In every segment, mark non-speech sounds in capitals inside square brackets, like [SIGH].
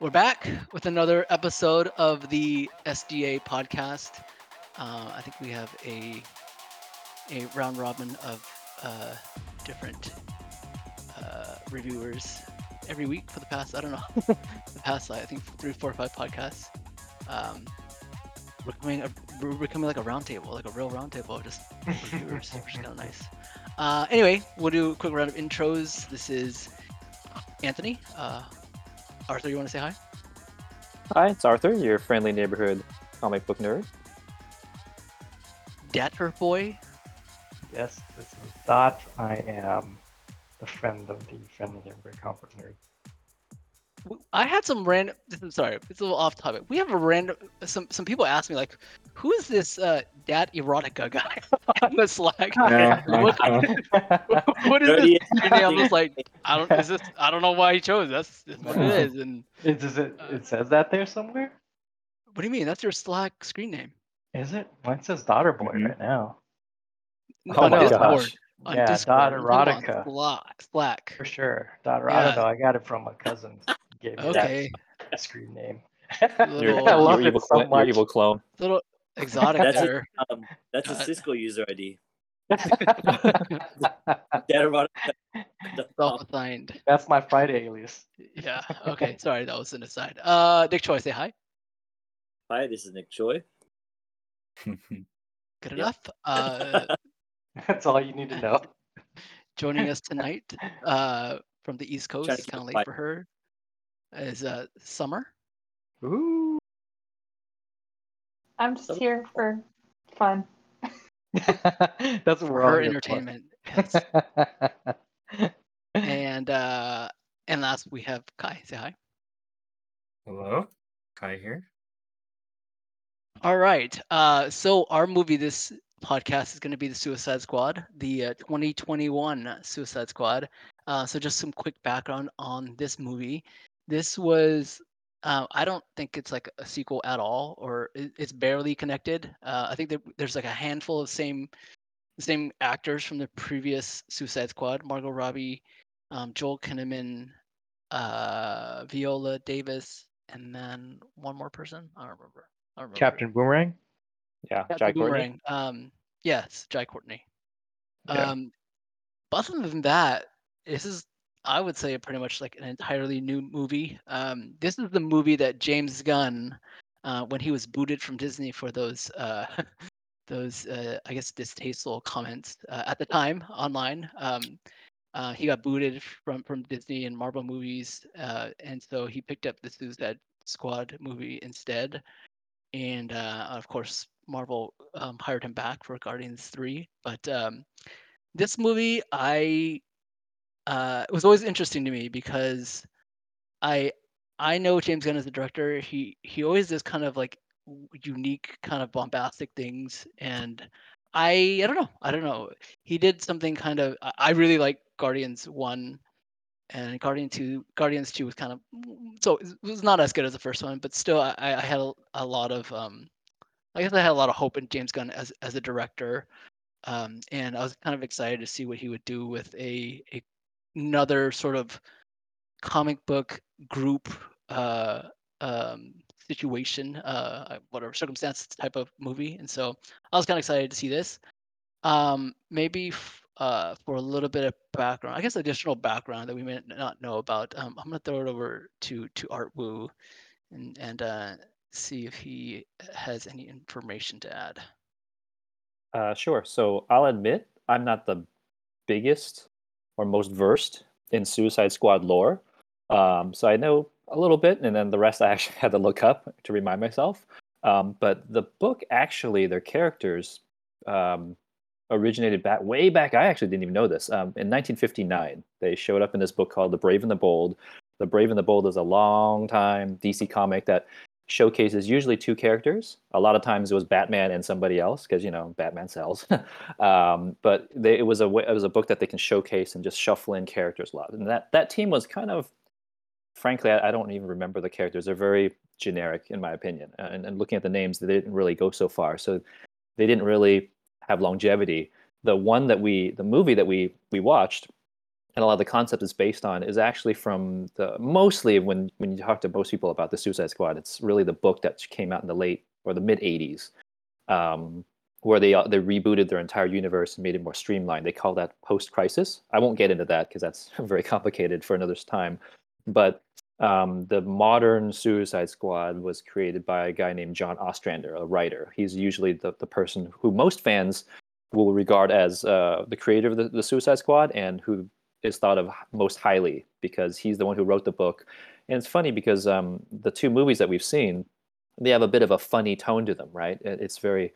We're back with another episode of the SDA podcast. Uh, I think we have a a round robin of uh, different uh, reviewers every week for the past I don't know [LAUGHS] the past I think three, four, five podcasts. Um, we're becoming a, we're becoming like a roundtable, like a real roundtable just reviewers, which is kind of nice. Uh, anyway, we'll do a quick round of intros. This is Anthony. Uh, Arthur, you want to say hi? Hi, it's Arthur, your friendly neighborhood comic book nerd. Datter boy. Yes, this is Dot. I am the friend of the friendly neighborhood comic book nerd. I had some random. I'm [LAUGHS] sorry, it's a little off topic. We have a random. Some some people ask me like, who is this uh, dad erotica guy on the Slack? What- [LAUGHS] what is this? screen name? I was like, I don't. Is this? I don't know why he chose. That's, that's what it is. And [LAUGHS] It, does it, it says that there somewhere? what do you mean? That's your Slack screen name? Is it? Mine says daughter boy Mhm. right now. No, Oh on my Discord. gosh. On Yeah, Discord. dot I'm erotica. Slack. Slack. For sure. Daughter Yeah. I don't know. I got it from my cousin. He gave me Okay. that screen name. Little- [LAUGHS] I love your it evil, so clone, your evil clone. Little exotic That's it. there. Um, that's a Uh, Cisco user ID. [LAUGHS] Datarotic. Self-assigned. That's my Friday alias. Yeah. Okay. Sorry, that was an aside. Uh, Nick Choi, say hi. Hi, this is Nick Choi. [LAUGHS] Good Yep. enough. Uh, [LAUGHS] That's all you need to know. joining us tonight uh, from the East Coast, it's kind of late light. for her, is uh, Summer. Ooh. I'm just So- here for fun. [LAUGHS] That's what we're all her for. entertainment. Yes. [LAUGHS] and uh, and last we have Kai. Say hi. Hello, Kai here. All right. Uh, so our movie this podcast is going to be the Suicide Squad, the uh, 2021 Suicide Squad. Uh, so just some quick background on this movie. This was uh, I don't think it's like a sequel at all, or it's barely connected. Uh, I think there, there's like a handful of same same actors from the previous Suicide Squad: Margot Robbie, um, Joel Kinnaman, uh, Viola Davis, and then one more person. I don't remember. I don't remember. Captain Boomerang? Yeah, Captain Jai Courtney. Boomerang. Um, yes, Jai Courtney. Yeah. Um, but other than that, this is I would say pretty much like an entirely new movie. Um, this is the movie that James Gunn, uh, when he was booted from Disney for those uh, [LAUGHS] those uh, I guess distasteful comments uh, at the time online. Um, uh, he got booted from from Disney and Marvel movies, uh, and so he picked up the Suicide Squad movie instead. And of course, Marvel um, hired him back for Guardians Three. But um, this movie, I uh, it was always interesting to me because I I know James Gunn as a director. He he always does kind of like unique, kind of bombastic things, and I I don't know. I don't know. He did something kind of. I really like Guardians One, and Guardian Two. Guardians Two was kind of so it was not as good as the first one, but still I, I had a, a lot of um. I guess I had a lot of hope in James Gunn as as a director, um, and I was kind of excited to see what he would do with a, a another sort of comic book group uh, um, situation, uh, whatever circumstance type of movie. And so I was kind of excited to see this. Um, maybe f- uh, for a little bit of background, I guess additional background that we may not know about. Um, I'm gonna throw it over to to Art Wu and and uh, see if he has any information to add. Uh, sure. So I'll admit I'm not the biggest or most versed in Suicide Squad lore. Um, so I know a little bit, and then the rest I [LAUGHS] actually had to look up to remind myself. Um, but the book actually, their characters um, originated back way back. I actually didn't even know this. Um, in 1959, they showed up in this book called The Brave and the Bold. The Brave and the Bold is a long time DC comic that showcases usually two characters. A lot of times it was Batman and somebody else because you know Batman sells. [LAUGHS] um, but they, it was a it was a book that they can showcase and just shuffle in characters a lot. And that that team was kind of, frankly, I, I don't even remember the characters. They're very generic in my opinion. Uh, And, and looking at the names, they didn't really go so far. So they didn't really have longevity. The one that we, the movie that we we watched and a lot of the concept is based on is actually from the mostly when when you talk to most people about the Suicide Squad, it's really the book that came out in the late or the mid '80s, um, where they they rebooted their entire universe and made it more streamlined. They call that post crisis. I won't get into that because that's [LAUGHS] very complicated for another time. But um, the modern Suicide Squad was created by a guy named John Ostrander, a writer. He's usually the, the person who most fans will regard as uh, the creator of the, the Suicide Squad and who is thought of most highly because he's the one who wrote the book. And it's funny because um, the two movies that we've seen, they have a bit of a funny tone to them, right? It's very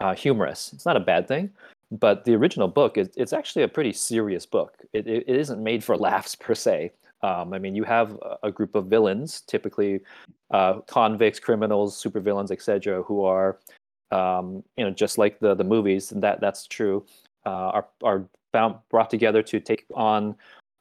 uh, humorous. It's not a bad thing, but the original book is it's actually a pretty serious book. It, it, it isn't made for laughs per se. Um, I mean, you have a group of villains, typically uh, convicts, criminals, supervillains, etc., who are, um, you know, just like the the movies, and that that's true, are are bound, brought together to take on,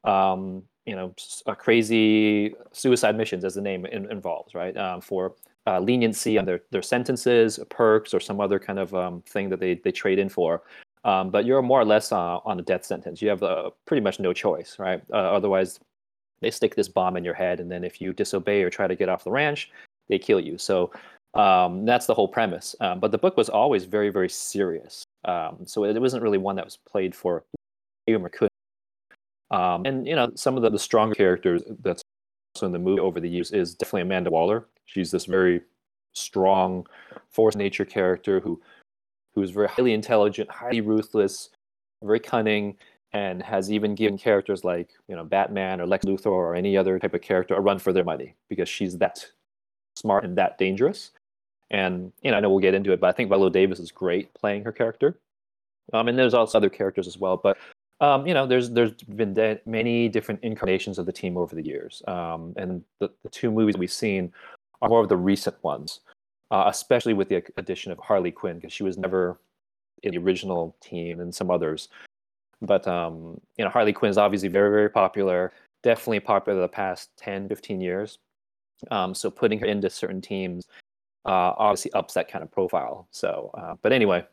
um, you know, crazy suicide missions, as the name in, involves, right? Um, for uh, leniency on their their sentences, perks, or some other kind of um, thing that they they trade in for. Um, but you're more or less uh, on a death sentence. You have uh, pretty much no choice, right? Uh, otherwise, they stick this bomb in your head, and then if you disobey or try to get off the ranch, they kill you. So um, that's the whole premise. Um, but the book was always very, very serious. Um, so it, wasn't really one that was played for humor. Um, and you know some of the, the stronger characters that's also in the movie over the years is definitely Amanda Waller. She's this very strong force nature character who who is very highly intelligent, highly ruthless, very cunning, and has even given characters like you know Batman or Lex Luthor or any other type of character a run for their money because she's that smart and that dangerous. And you know, I know we'll get into it, but I think Viola Davis is great playing her character. Um, and there's also other characters as well, but um, you know, there's there's been de- many different incarnations of the team over the years, um, and the, the two movies we've seen are more of the recent ones, uh, especially with the addition of Harley Quinn because she was never in the original team and some others. But um, you know, Harley Quinn is obviously very, very popular. Definitely popular the past 10, 15 years. Um, so putting her into certain teams uh, obviously ups that kind of profile. So, uh, but anyway,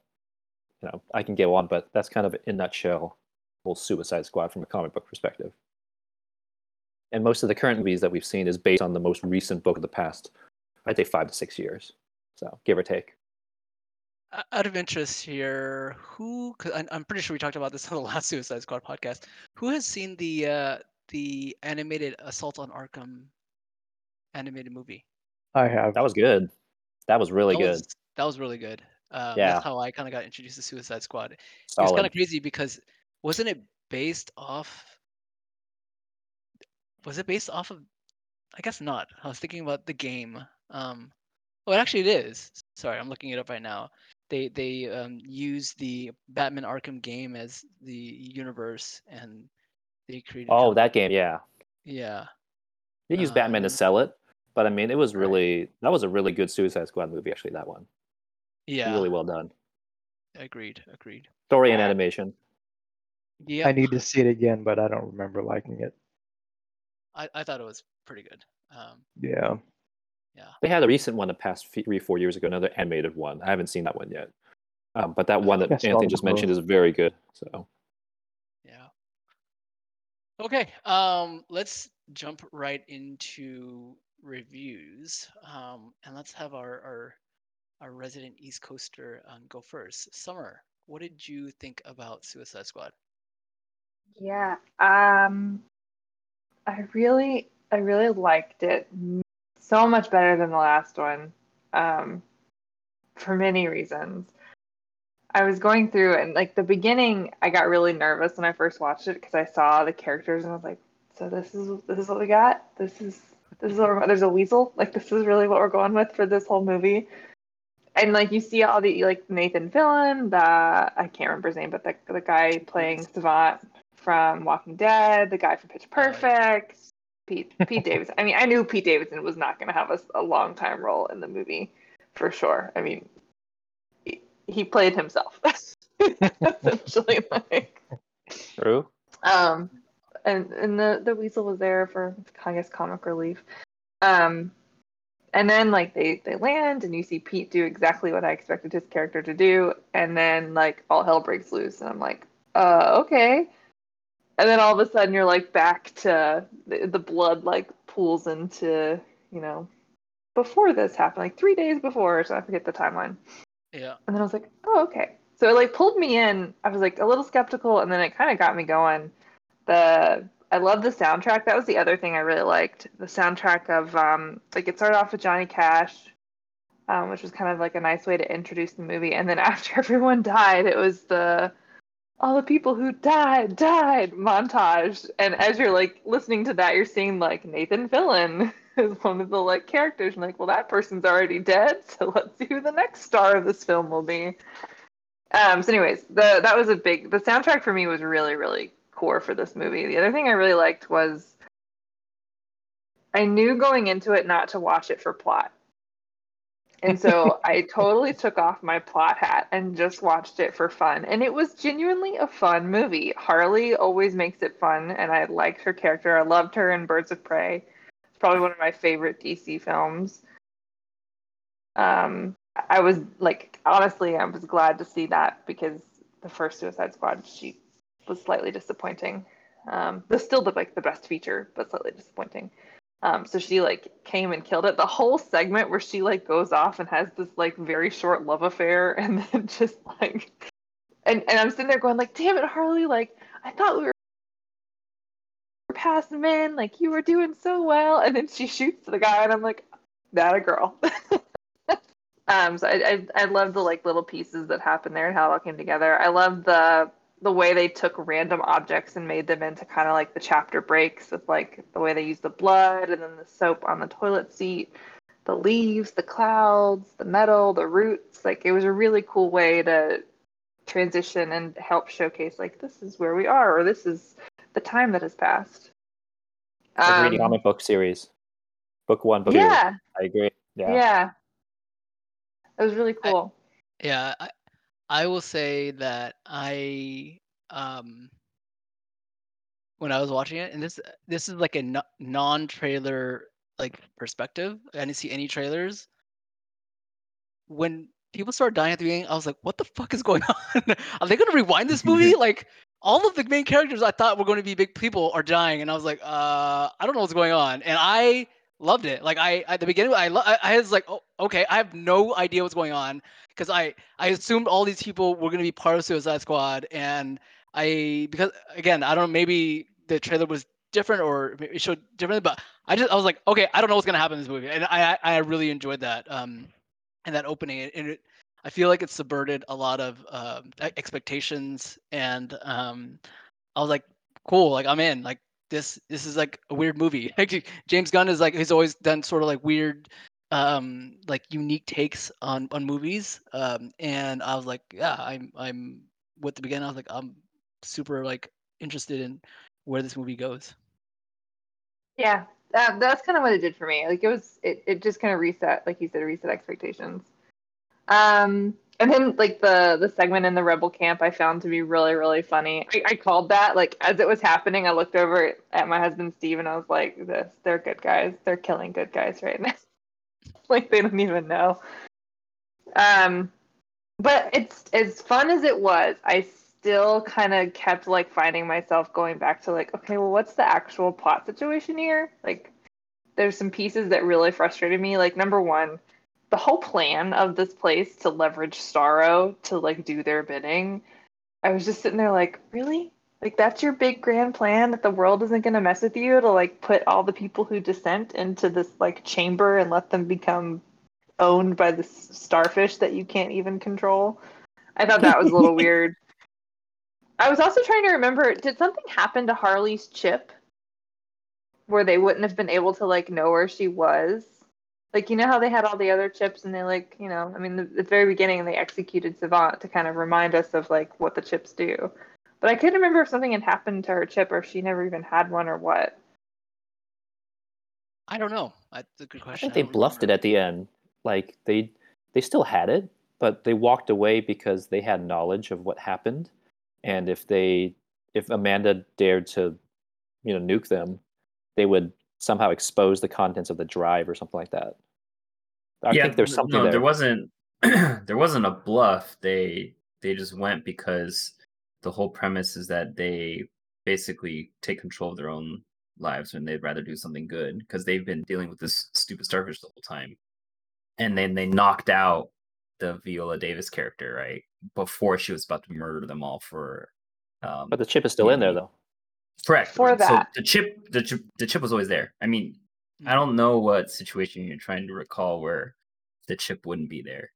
you know, I can go on, but that's kind of in nutshell whole Suicide Squad from a comic book perspective. And most of the current movies that we've seen is based on the most recent book of the past, I'd say five to six years. So give or take out of interest here, who? Cause I'm pretty sure we talked about this [LAUGHS] on the last Suicide Squad podcast. Who has seen the uh, the animated Assault on Arkham animated movie? I have. That was good. That was really that good. Was, that was really good. Um, yeah. That's how I kind of got introduced to Suicide Squad. Solid. It's kind of crazy because wasn't it based off? Was it based off of? I guess not. I was thinking about the game. Um, well, actually, it is. Sorry, I'm looking it up right now they they um, use the Batman Arkham game as the universe, and they created. Oh, that game, yeah. Yeah. They use um, Batman to um sell it, but I mean, it was really that was a really good Suicide Squad movie. Actually, that one. Yeah. Really well done. Agreed. Agreed. Story and animation. Yeah. I need to see it again, but I don't remember liking it. I, I thought it was pretty good. Um, yeah. Yeah. They had a recent one the past three, four years ago, another animated one. I haven't seen that one yet. Um, but that one that Anthony just mentioned is very good. So. Yeah. Okay. Um, let's jump right into reviews. Um, and let's have our our, our resident East Coaster um, go first. Summer, what did you think about Suicide Squad? Yeah. Um, I really I really liked it so much better than the last one um, for many reasons. I was going through and like the beginning, I got really nervous when I first watched it because I saw the characters and I was like, "So this is this is what we got. This is this is what there's a weasel. Like this is really what we're going with for this whole movie." And like you see all the like Nathan Fillion, the I can't remember his name, but the the guy playing Savant from Walking Dead, the guy from Pitch Perfect, Pete Pete Davidson. I mean, I knew Pete Davidson was not going to have a, a long time role in the movie, for sure. I mean, he, he played himself [LAUGHS] essentially. Like true. Um, and and the the weasel was there for I guess comic relief. Um, and then like they they land and you see Pete do exactly what I expected his character to do, and then like all hell breaks loose, and I'm like, uh, okay. and then all of a sudden you're like back to the, the blood like pools into you know before this happened, like three days before, so I forget the timeline. Yeah. And then I was like, oh, okay. So it like pulled me in. I was like a little skeptical, and then it kind of got me going. The I love the soundtrack. That was the other thing I really liked. The soundtrack of um like it started off with Johnny Cash, um, which was kind of like a nice way to introduce the movie. And then [LAUGHS] after everyone died, it was the all the people who died died montage. And as you're like listening to that, you're seeing like Nathan Fillion [LAUGHS] is one of the like characters. And like, well, that person's already dead, so [LAUGHS] let's see who the next star of this film will be. Um, so, anyways, the that was a big. The soundtrack for me was really, really core for this movie. The other thing I really liked was I knew going into it not to watch it for plot. And so [LAUGHS] I totally took off my plot hat and just watched it for fun. And it was genuinely a fun movie. Harley always makes it fun, and I liked her character. I loved her in Birds of Prey. It's probably one of my favorite DC films. Um, I was like, honestly, I was glad to see that because the first Suicide Squad, she was slightly disappointing. Um, this still the like the best feature, but slightly disappointing. Um, so she like came and killed it. The whole segment where she like goes off and has this like very short love affair, [LAUGHS] and then just like, and and I'm sitting there going like, damn it, Harley, like I thought we were past men, like you were doing so well, and then she shoots the guy, and I'm like, that a girl. [LAUGHS] um, so I, I I love the like little pieces that happen there and how it all came together. I love the the way they took random objects and made them into kind of like the chapter breaks with like the way they use the blood and then the soap on the toilet seat, the leaves, the clouds, the metal, the roots. Like it was a really cool way to transition and help showcase like this is where we are or this is the time that has passed. Like reading Um, comic book series, book one, book yeah, two. I agree. yeah, Yeah. It was really I- cool. Yeah, I, I will say that I um when I was watching it, and this this is like a non-trailer like perspective. I didn't see any trailers. When people started dying at the beginning, I was like, "What the fuck is going [LAUGHS] on? Are they gonna rewind this movie?" [LAUGHS] like all of the main characters I thought were going to be big people are dying, and I was like, "Uh, I don't know what's going on." And I loved it. Like I at the beginning, I lo- I, was like, "Oh, okay." I have no idea what's going on because I I assumed all these people were going to be part of Suicide Squad, and I because again I don't know maybe the trailer was different or it showed differently, but I just I was like, okay, I don't know what's going to happen in this movie, and I I really enjoyed that um and that opening, and- it, I feel like it subverted a lot of um, expectations, and um I was like, cool, like I'm in, like this this is like a weird movie. [LAUGHS] James Gunn is like he's always done sort of like weird um like unique takes on on movies um and i was like yeah i'm i'm with the beginning i was like i'm super like interested in where this movie goes Yeah, that, that's kind of what it did for me. Like it was, it, it just kind of reset, like you said, reset expectations. Um, and then like the the segment in the rebel camp, I found to be really really funny. I, I called that like as it was happening. I looked over at my husband Steve, and I was like, "This, they're good guys. They're killing good guys right now. [LAUGHS] like they don't even know." Um, but it's as fun as it was. I still kind of kept like finding myself going back to like, okay, well, what's the actual plot situation here? Like, there's some pieces that really frustrated me. Like, number one, the whole plan of this place to leverage Starro to like do their bidding. I was just sitting there like, really? Like that's your big grand plan that the world isn't going to mess with you to like put all the people who dissent into this like chamber and let them become owned by this starfish that you can't even control. I thought that was a little [LAUGHS] weird. I was also trying to remember did something happen to Harley's chip where they wouldn't have been able to like know where she was? Like you know how they had all the other chips and they like, you know, I mean the, the very beginning they executed Savant to kind of remind us of like what the chips do. But I couldn't remember if something had happened to her chip or if she never even had one or what. i don't know that's a good question I think they don't bluffed it at the end. Like they they still had it, but they walked away because they had knowledge of what happened. And if they if Amanda dared to, you know, nuke them, they would somehow expose the contents of the drive or something like that. I yeah, think there's something no, there. there wasn't. [CLEARS THROAT] there wasn't a bluff. They they just went because the whole premise is that they basically take control of their own lives when they'd rather do something good because they've been dealing with this stupid starfish the whole time. And then they knocked out the Viola Davis character, right? Before she was about to murder them all for um But the chip is still in there though. Correct. For So that. the chip the chip the chip was always there. I mean, I Mm. don't know what situation you're trying to recall where the chip wouldn't be there.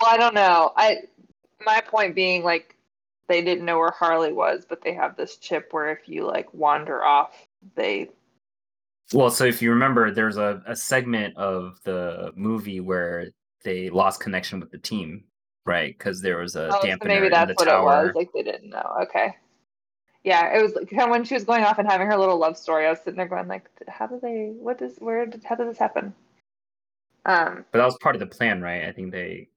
Well, I don't know. I my point being like they didn't know where Harley was, but they have this chip where if you like wander off, they Well, so if you remember, there's a, a segment of the movie where they lost connection with the team, right? Because there was a oh, so dampener maybe in that's the what tower. it was. Like they didn't know. Okay. Yeah, it was like, kind of when she was going off and having her little love story. I was sitting there going like, how do they? What does? Where did? How did this happen? Um. But that was part of the plan, right? I think they,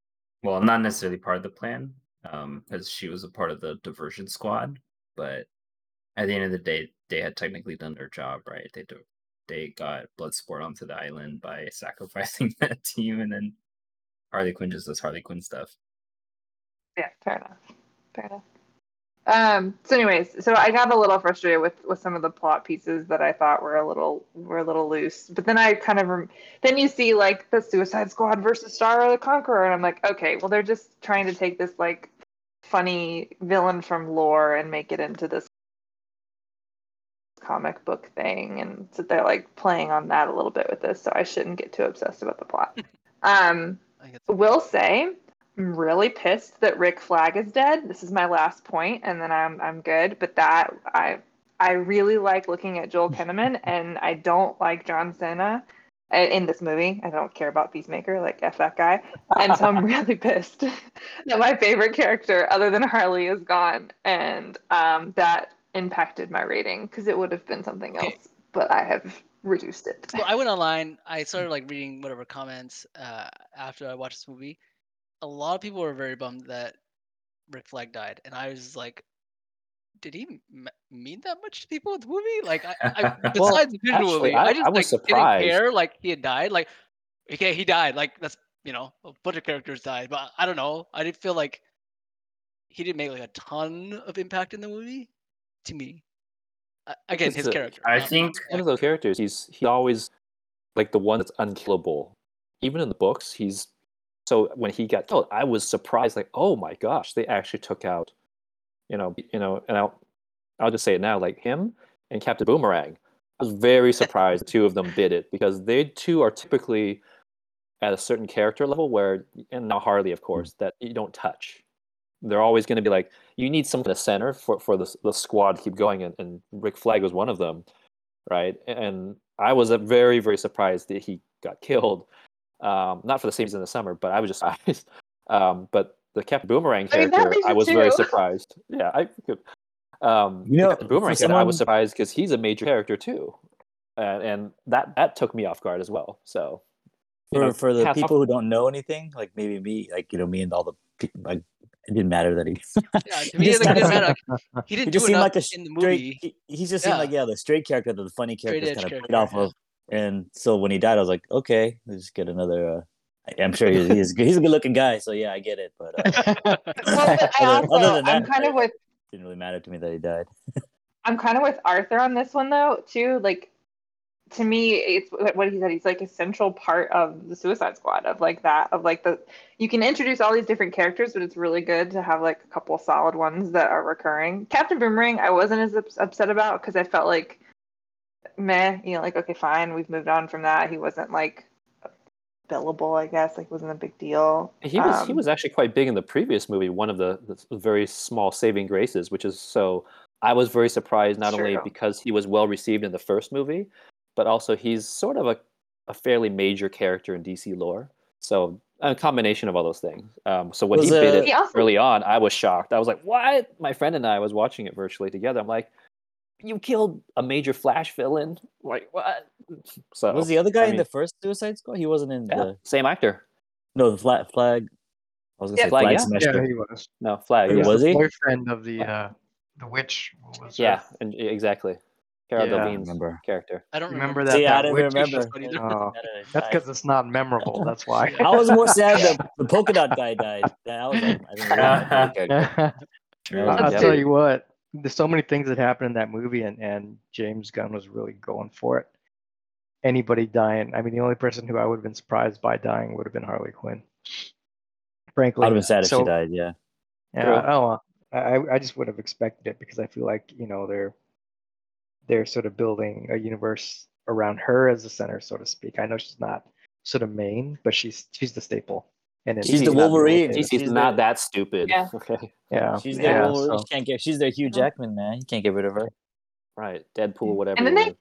well, not necessarily part of the plan, um, because she was a part of the diversion squad. But at the end of the day, they had technically done their job, right? They do, they got Bloodsport onto the island by [LAUGHS] sacrificing that team, and then Harley Quinn just does Harley Quinn stuff. Yeah, fair enough. Fair enough. Um, so anyways, so I got a little frustrated with with some of the plot pieces that I thought were a little were a little loose. But then I kind of rem- then you see like the Suicide Squad versus Starro the Conqueror, and I'm like, okay, well they're just trying to take this like funny villain from lore and make it into this comic book thing, and so they're like playing on that a little bit with this. So I shouldn't get too obsessed about the plot. [LAUGHS] Um, I guess. will say I'm really pissed that Rick Flag is dead. This is my last point, and then I'm I'm good. But that I I really like looking at Joel Kinnaman, [LAUGHS] and I don't like John Cena uh, in this movie. I don't care about Peacemaker, like f that guy, and so I'm [LAUGHS] really pissed [LAUGHS] that my favorite character, other than Harley, is gone, and um, that impacted my rating because it would have been something Okay. else, but I have reduced it. So I went online. I started like reading whatever comments uh, after I watched this movie. A lot of people were very bummed that Rick Flag died, and I was like, "Did he m- mean that much to people with the movie?" Like, I, I [LAUGHS] Well, besides visually, actually, I- I just I was like surprised. didn't care. Like he had died. Like, okay, he died. Like that's you know a bunch of characters died, but I don't know. I didn't feel like he didn't make like a ton of impact in the movie to me. Uh, again, his the- character. I think- one of those characters. He's he's always like the one that's unkillable. Even in the books, he's so when he got killed, I was surprised. Like, oh my gosh, they actually took out, you know, you know, and I'll I'll just say it now, like him and Captain Boomerang. I was very [LAUGHS] surprised two of them did it because they two are typically at a certain character level where, and not Harley, of hmm. course, that you don't touch. They're always going to be like, you need someone in the center for, for the, the squad to keep going, and, and Rick Flag was one of them, right? And I was very, very surprised that he got killed. Um, not for the same reason in the summer, but I was just [LAUGHS] surprised. Um, but the Captain Boomerang I mean, character, I reason was very [LAUGHS] surprised. Yeah, I um, You the know, Captain Boomerang for character, I was surprised because he's a major character too, and, and that that took me off guard as well. So for know, for the hats off- people who don't know anything, like maybe me, like you know, me and all the people, like it didn't matter that he. [LAUGHS] Yeah, to he me, just like, it didn't matter. He He didn't just do seemed enough like a in the straight. movie. He, he just seemed Yeah. like yeah, the straight character, the funny character, characters kind of played character, off of. And so when he died, I was like, okay, let's just get another. Uh, I- I'm sure he's he's, he's a good looking guy, so yeah, I get it. But uh, [LAUGHS] Well, but I Other- also, other than I'm kind of I- with didn't really matter to me that he died. [LAUGHS] I'm kind of with Arthur on this one though, too. Like, to me, it's what he said. He's like a central part of the Suicide Squad, of like that, of like the. You can introduce all these different characters, but it's really good to have like a couple solid ones that are recurring. Captain Boomerang, I wasn't as ups- upset about because I felt like, meh, you know, like okay, fine, we've moved on from that. He wasn't like billable, I guess, like wasn't a big deal. He was he Um, was actually quite big in the previous movie, one of the, the very small saving graces, which is so I was very surprised not only because he was well received in the first movie, but also he's sort of a, a fairly major character in DC lore. So a combination of all those things. Um, so when Was, he bid uh, it He also- early on, I was shocked. I was like, "What?" My friend and I was watching it virtually together. I'm like, "You killed a major Flash villain? Like what?" So was the other guy I in mean, the first Suicide Squad? He wasn't in yeah, the same actor. no the flag flag. I was gonna Yeah, say Flag, flag yeah. smasher. Yeah, he was. No, Flag. He He yeah. was, was the he? boyfriend of the uh, the witch. who was Yeah, and, exactly. Cara Yeah. Delevingne's Remember. character. I don't Remember remember, that? See, I that didn't remember. But Oh, That's that's because it's not memorable. That's why. [LAUGHS] I was more sad that the polka dot guy died. That I was like, I didn't really like the character. [LAUGHS] True. Yeah, I'll tell you what. There's so many things that happened in that movie, and and James Gunn was really going for it. Anybody dying? I mean, the only person who I would have been surprised by dying would have been Harley Quinn. Frankly, I'd have been sad if she died. Yeah. Yeah, True. oh, I I just would have expected it because I feel like you know they're they're sort of building a universe around her as the center, so to speak. I know she's not sort of main, but she's she's the staple. And it's- She's the not Wolverine. She's, She's not the- that stupid. Yeah. [LAUGHS] Okay. yeah, She's the yeah. Wolverine. so- can't get. She's their Hugh Jackman, man. You can't get rid of her. Right. Deadpool, mm. whatever. And then they-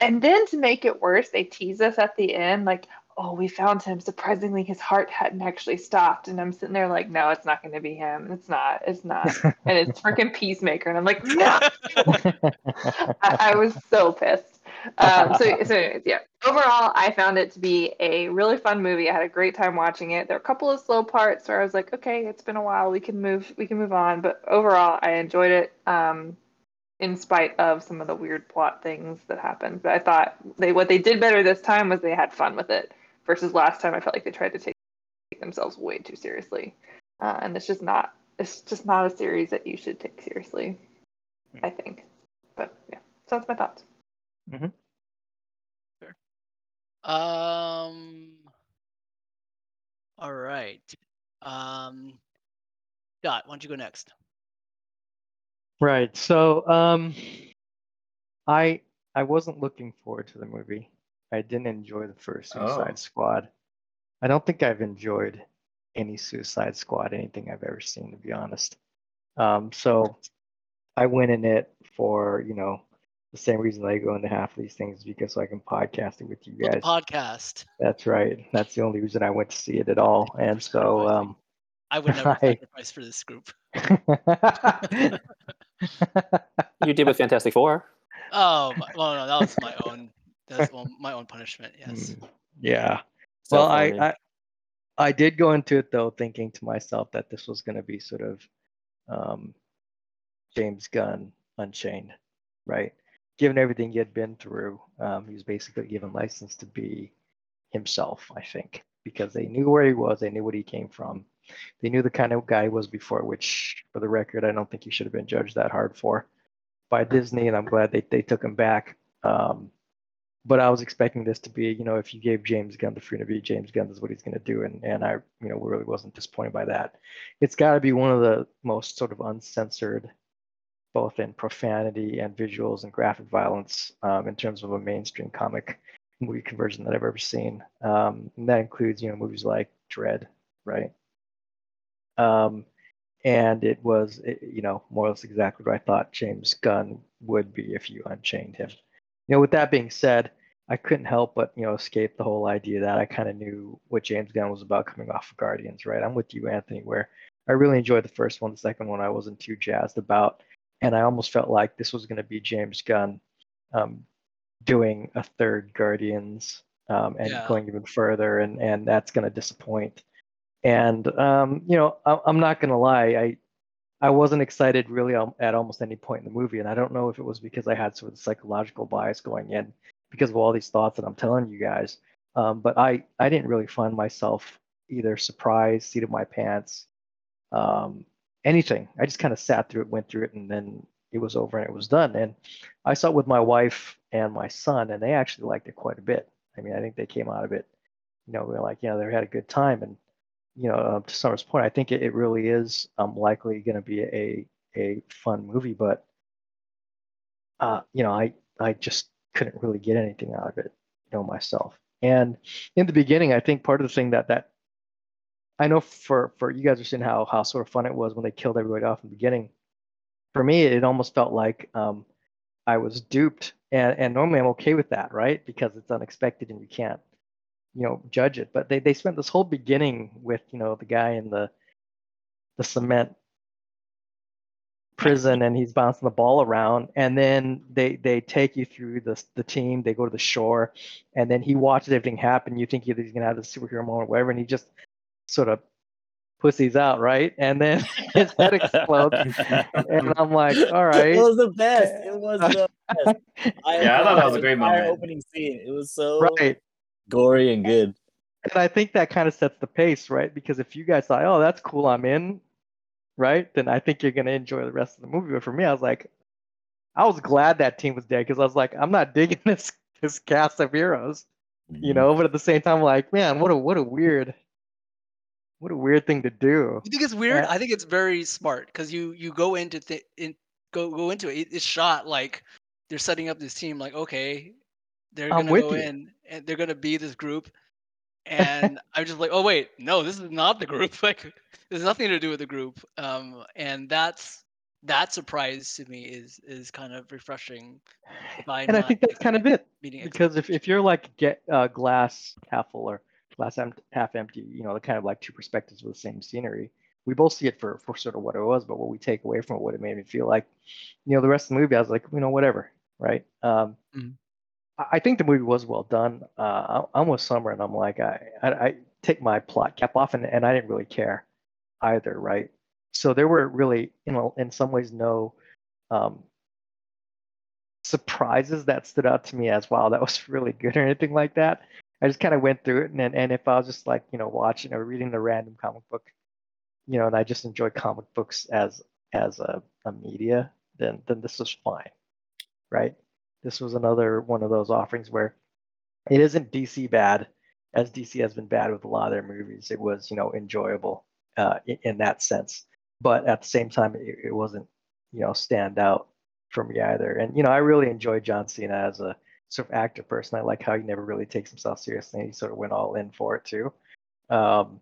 And then to make it worse, they tease us at the end, like, oh, we found him. Surprisingly, his heart hadn't actually stopped. And I'm sitting there like, no, it's not going to be him. It's not. It's not. [LAUGHS] and it's freaking Peacemaker. And I'm like, no. [LAUGHS] I, I was so pissed. Um, so, [LAUGHS] so, anyways, yeah. Overall, I found it to be a really fun movie. I had a great time watching it. There were a couple of slow parts where I was like, okay, it's been a while. We can move. We can move on. But overall, I enjoyed it. Um, in spite of some of the weird plot things that happened. But I thought they what they did better this time was they had fun with it. Versus last time, I felt like they tried to take themselves way too seriously, uh, and it's just not. It's just not a series that you should take seriously. I think. But yeah, so that's my thoughts. Um. All right. Um. Dot, why don't you go next? Right. So, um, I I wasn't looking forward to the movie. I didn't enjoy the first Suicide Oh. Squad. I don't think I've enjoyed any Suicide Squad, anything I've ever seen, to be honest. Um, so I went in it for you know the same reason I go into half of these things is because so I can podcast it with you For the guys. podcast. That's right. That's the only reason I went to see it at all. And so, um, I would never [LAUGHS] I- sacrifice for this group. [LAUGHS] You did with Fantastic Four. Oh, my, well, no, that was my [LAUGHS] own. That's well, my own punishment. Yes. Mm, yeah. Well, I, I I did go into it though, thinking to myself that this was going to be sort of um, James Gunn Unchained, right? Given everything he had been through, um, he was basically given license to be himself. I think because they knew where he was, they knew what he came from, they knew the kind of guy he was before. Which, for the record, I don't think he should have been judged that hard for by Disney, and I'm glad they they took him back. Um, but I was expecting this to be, you know, if you gave James Gunn the freedom to be James Gunn, is what he's going to do, and and I, you know, really wasn't disappointed by that. It's got to be one of the most sort of uncensored, both in profanity and visuals and graphic violence, um, in terms of a mainstream comic movie conversion that I've ever seen. Um, and that includes, you know, movies like Dredd, right? Um, and it was, it, you know, more or less exactly what I thought James Gunn would be if you unchained him you know, with that being said, I couldn't help but you know escape the whole idea that I kind of knew what James Gunn was about coming off of Guardians, right? I'm with you, Anthony, where I really enjoyed the first one, the second one I wasn't too jazzed about, and I almost felt like this was going to be James Gunn um, doing a third Guardians um, and Yeah. going even further, and and that's going to disappoint. And um, you know, I, I'm not going to lie, I I wasn't excited really at almost any point in the movie, and I don't know if it was because I had sort of the psychological bias going in because of all these thoughts that I'm telling you guys. Um, but I I didn't really find myself either surprised, seat of my pants, um, anything. I just kind of sat through it, went through it, and then it was over and it was done. And I saw it with my wife and my son, and they actually liked it quite a bit. I mean, I think they came out of it, you know, we were like, you know, they had a good time, and you know, uh, to Summer's point, I think it, it really is um, likely going to be a a fun movie, but uh, you know, I I just couldn't really get anything out of it, you know, myself. And in the beginning, I think part of the thing that that I know for for you guys are seeing how how sort of fun it was when they killed everybody off in the beginning. For me, it almost felt like um, I was duped, and and normally I'm okay with that, right? Because it's unexpected and you can't you know judge it but they, they spent this whole beginning with you know the guy in the the cement prison and he's bouncing the ball around and then they they take you through the the team they go to the shore and then he watches everything happen you think he's gonna have the superhero moment or whatever and he just sort of pussies out right and then [LAUGHS] his head explodes and i'm like all right It was the best. It was the [LAUGHS] best. I Yeah, I thought that was a great entire moment. Opening scene. It was so right gory and good. and I think that kind of sets the pace, right? Because if you guys thought, "Oh, that's cool, I'm in," right? Then I think you're gonna enjoy the rest of the movie. But for me, I was like, I was glad that team was dead because I was like, I'm not digging [LAUGHS] this this cast of heroes, you Mhm. know. But at the same time, like, man, what a what a weird, what a weird thing to do. You think it's weird? Yeah. I think it's very smart because you you go into th- in go go into it. It's shot like they're setting up this team. Like okay, they're I'm gonna go you. in and they're gonna be this group, [LAUGHS] and I'm just like, oh wait, no, this is not the group. [LAUGHS] Like there's nothing to do with the group. Um, and that's that surprise to me is is kind of refreshing. And I think that's kind of it. because if, if you're like get uh, glass half full or glass half empty, you know, the kind of like two perspectives of the same scenery. We both see it for for sort of what it was, but what we take away from it, what it made me feel like, you know, the rest of the movie, I was like, you know, whatever, right? Um, Mhm. I, I think the movie was well done. Uh, I, I'm with Summer, and I'm like, I, I I take my plot cap off, and and I didn't really care either, right? So there were really, you know, in some ways, no um, surprises that stood out to me as wow that was [LAUGHS] really good or anything like that i just kind of went through it and and if i was just like you know watching or reading a random comic book you know and i just enjoy comic books as as a, a media then then this was fine right? This was another one of those offerings where it isn't dc bad as dc has been bad with a lot of their movies. It was you know enjoyable uh, in, in that sense. But at the same time it, it wasn't you know stand out for me either. And you know, I really enjoy John Cena as a sort of actor person. I like how he never really takes himself seriously. He sort of went all in for it too. Um,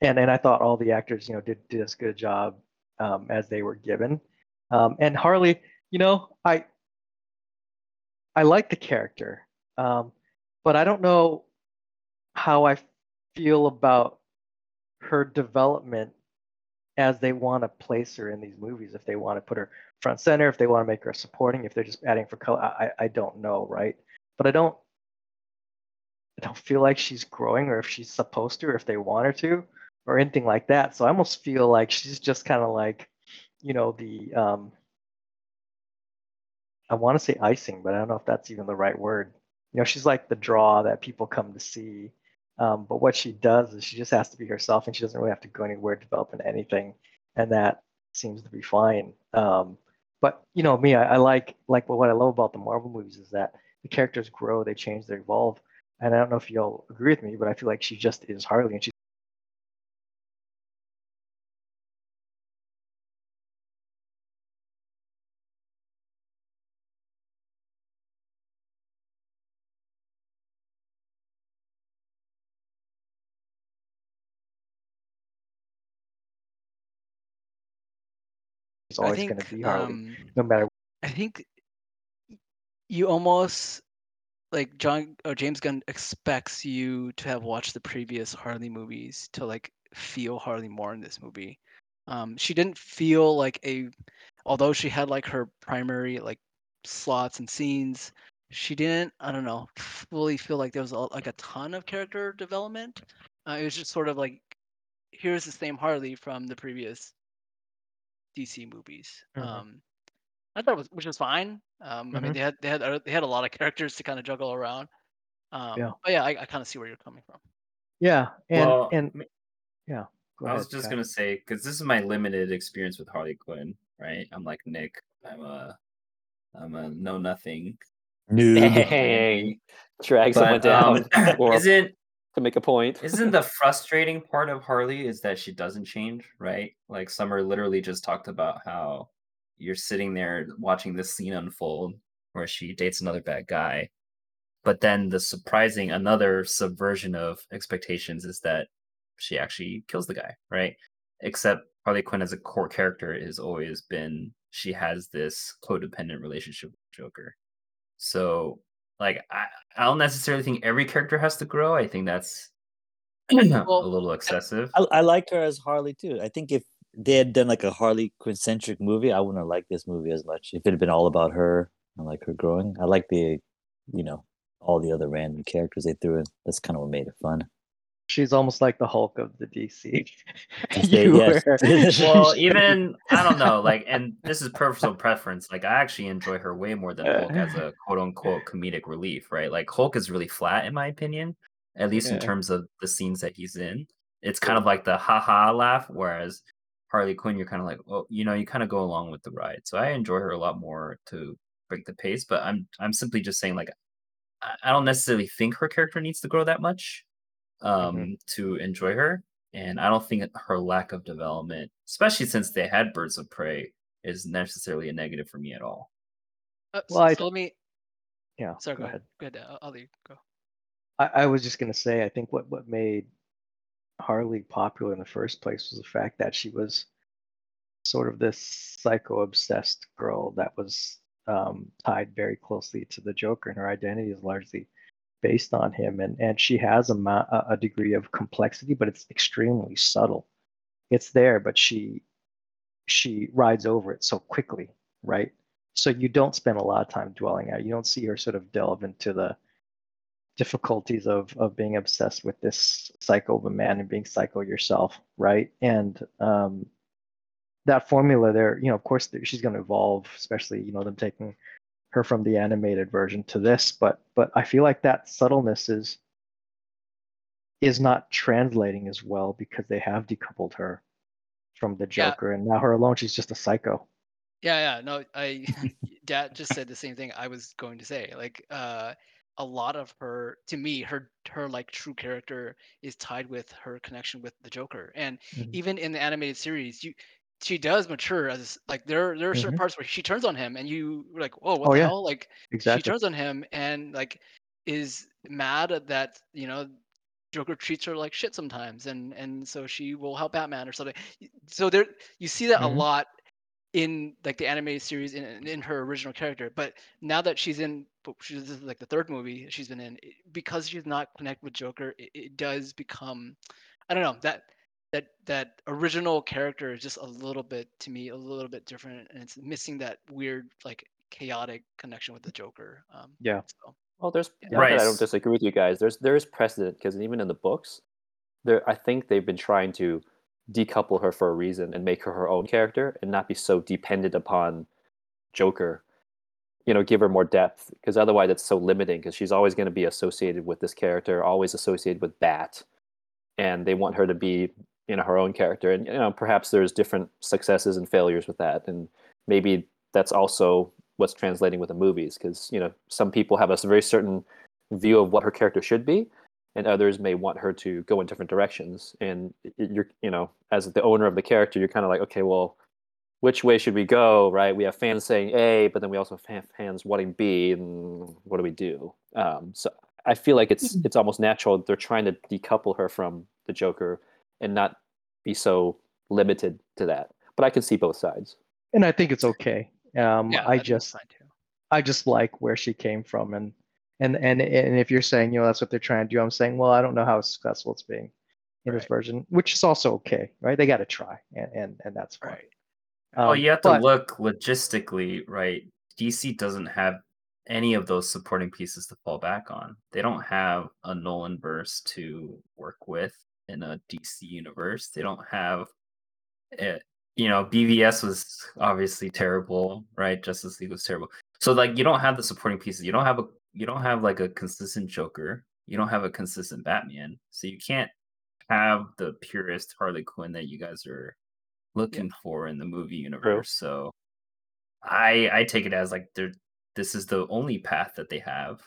and and I thought all the actors, you know, did did as good a job um, as they were given. Um, and Harley, you know, I I like the character, um, but I don't know how I feel about her development as they want to place her in these movies. If they want to put her front center, if they want to make her supporting, if they're just adding for color, I, I don't know, right? But I don't I don't feel like she's growing or if she's supposed to or if they want her to or anything like that. So I almost feel like she's just kind of like, you know, the um I want to say icing, but I don't know if that's even the right word. You know, she's like the draw that people come to see. Um, but what she does is she just has to be herself and she doesn't really have to go anywhere developing anything. And that seems to be fine. Um, but you know me, I, I like like what I love about the Marvel movies is that the characters grow, they change, they evolve. And I don't know if you'll agree with me, but I feel like she just is Harley and she's I always think going to be Harley, um, no matter I think you almost like John or James Gunn expects you to have watched the previous Harley movies to like feel Harley more in this movie. Um, she didn't feel like a, although she had like her primary like slots and scenes, she didn't. I don't know, fully feel like there was a, like a ton of character development. Uh, it was just sort of like, here's the same Harley from the previous DC movies. Mhm. Um, I thought it was, which was fine. Um, I mean, Mhm. they had they had uh, they had a lot of [LAUGHS] characters to kind of juggle around. Um, Yeah. But yeah, I, I kind of see where you're coming from. Yeah, and well, and yeah. Go I was just Kai. gonna say because this is my limited experience with Harley Quinn, right? I'm like Nick. I'm a, I'm a know nothing. Noob. Dang. [LAUGHS] Drag someone But um, down [LAUGHS] or isn't to make a point. [LAUGHS] isn't the frustrating part of Harley is that she doesn't change, right? Like Summer literally just talked about how you're sitting there watching this scene unfold where she dates another bad guy. But then the surprising another subversion of expectations is that she actually kills the guy, right? Except Harley Quinn as a core character has always been she has this codependent relationship with Joker. So like I, I don't necessarily think every character has to grow. I think that's [CLEARS THROAT] a little excessive. I, I like her as Harley too. I think if they had done like a Harley Quinn centric movie, I wouldn't have liked this movie as much. If it had been all about her and like her growing, I like the, you know, all the other random characters they threw in. That's kind of what made it fun. She's almost like the Hulk of the DC. Yes, [LAUGHS] they- You yes. were- [LAUGHS] well, even I don't know, like, and this is personal preference. Like, I actually enjoy her way more than Hulk as a quote unquote comedic relief, right? Like, Hulk is really flat in my opinion, at least in terms of the scenes that he's in. It's kind of like the ha ha laugh, whereas Harley Quinn, you're kind of like, well, you know, you kind of go along with the ride. So I enjoy her a lot more to break the pace. But I'm I'm simply just saying like, I, I don't necessarily think her character needs to grow that much um, Mhm. to enjoy her, and I don't think her lack of development, especially since they had Birds of Prey, is necessarily a negative for me at all. Uh, Well, I so let me. Yeah. Sorry, go go ahead. Go ahead. I'll, I'll let you go. I, I was just gonna say, I think what what made Harley popular in the first place was the fact that she was sort of this psycho obsessed girl that was um, tied very closely to the Joker, and her identity is largely based on him. And and she has a a degree of complexity, but it's extremely subtle. It's there, but she she rides over it so quickly, right? So you don't spend a lot of time dwelling out. You don't see her sort of delve into the difficulties of of being obsessed with this psycho of a man and being psycho yourself, right? And um, that formula there, you know, of course she's going to evolve, especially you know them taking her from the animated version to this, but but I feel like that subtleness is is not translating as well because they have decoupled her from the Yeah. Joker, and now her alone, she's just a psycho. Yeah, yeah. No, I [LAUGHS] Dad just said the same thing I was going to say. Like, uh, a lot of her, to me, her her like true character is tied with her connection with the Joker, and Mhm. even in the animated series, you she does mature as like there there are certain Mhm. parts where she turns on him, and you like, oh, what Oh the yeah, hell? Like, exactly. she turns on him and like is mad at that you know Joker treats her like shit sometimes, and and so she will help Batman or something. So there you see that a Mhm. lot in like the animated series in in in her original character, but now that she's in, she's this is like the third movie she's been in, because she's not connected with Joker, it, it does become, I don't know that that that original character is just a little bit to me a little bit different, and it's missing that weird like chaotic connection with the Joker. Um, Yeah. so Well, there's yeah. Right. I don't disagree with you guys. There's there is precedent because even in the books, there I think they've been trying to decouple her for a reason and make her her own character and not be so dependent upon Joker. You know, give her more depth because otherwise it's so limiting because she's always going to be associated with this character, always associated with Bat, and they want her to be know her own character. And you know, perhaps there's different successes and failures with that, and maybe that's also what's translating with the movies because you know some people have a very certain view of what her character should be and others may want her to go in different directions. And you're you know as the owner of the character you're kind of like okay well which way should we go? Right? We have fans saying a but then we also have fans wanting b and what do we do? Um, so i feel like it's it's almost natural they're trying to decouple her from the joker and not be so limited to that but i can see both sides And I think it's okay. Um, yeah, I just too. I just like where she came from, and and and and if you're saying you know that's what they're trying to do, I'm saying well I don't know how successful it's being in this version, which is also okay, right? They got to try, and and and that's fine. Right. oh, Um, you have to look logistically, right? DC doesn't have any of those supporting pieces to fall back on. They don't have a Nolan verse to work with in a DC universe. They don't have it. You know, BVS was obviously terrible, right? Justice League was terrible. So like you don't have the supporting pieces. You don't have a you don't have like a consistent Joker. You don't have a consistent Batman. So you can't have the purest Harley Quinn that you guys are looking for in the movie universe. So I I take it as like they're this is the only path that they have,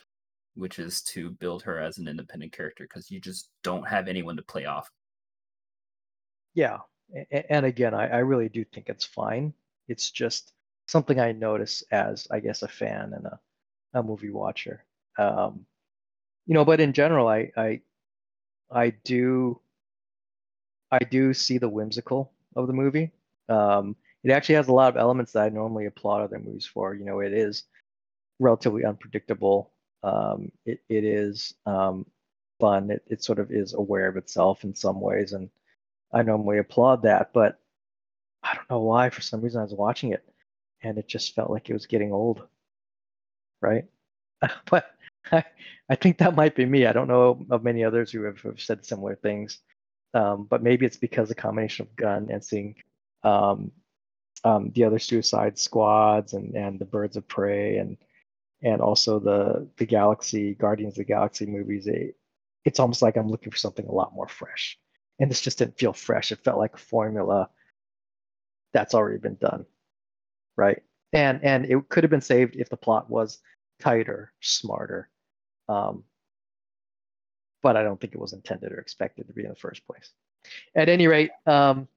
which is to build her as an independent character because you just don't have anyone to play off. yeah, and again, I, I really do think it's fine. It's just something I notice as I guess a fan and a, a movie watcher. Um, you know, but in general, I I I do I do see the whimsical of the movie. Um, it actually has a lot of elements that I normally applaud other movies for. You know, it is relatively unpredictable. Um, it, it is um, fun. It, it sort of is aware of itself in some ways, and I normally applaud that. But I don't know why. For some reason, I was watching it, and it just felt like it was getting old. Right? [LAUGHS] but I, I think that might be me. I don't know of many others who have, have said similar things. Um, but maybe it's because the combination of Gunn and seeing um, um, the other Suicide Squads and, and the Birds of Prey and and also the the Galaxy Guardians of the Galaxy movies. It, it's almost like I'm looking for something a lot more fresh, and this just didn't feel fresh. It felt like a formula that's already been done, right? And and it could have been saved if the plot was tighter, smarter. Um, but I don't think it was intended or expected to be in the first place. At any rate, um,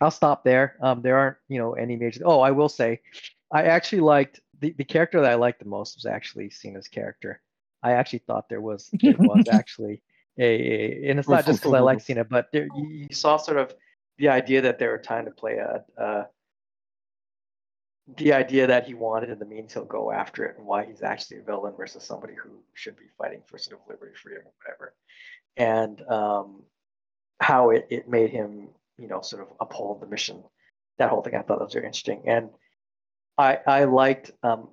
I'll stop there. Um, there aren't, you know, any major. Oh, I will say, I actually liked the, the character that I liked the most was actually Cena's character. I actually thought there was [LAUGHS] there was actually a, a and it's not just because I like Cena, but there you, saw sort of the idea that they were trying to play a, a the idea that he wanted and the means he'll go after it and why he's actually a villain versus somebody who should be fighting for sort of liberty, freedom, or whatever. And um, how it, it made him, you know, sort of uphold the mission. That whole thing I thought was very interesting. And I I liked um,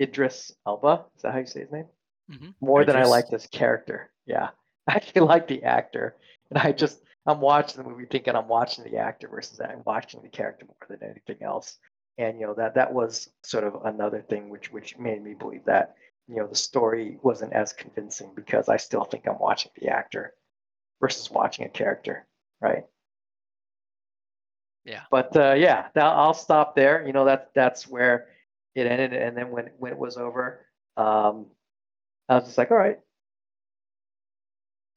Idris Elba. Is that how you say his name? Mhm. More than I Idris. liked this character. Yeah. [LAUGHS] I actually like the actor. And I just I'm watching the movie thinking I'm watching the actor versus I'm watching the character more than anything else. And you know that that was sort of another thing which which made me believe that you know the story wasn't as convincing because I still think I'm watching the actor versus watching a character, right? Yeah. But uh, yeah, that, I'll stop there. You know that that's where it ended, and then when when it was over, um, I was just like, all right,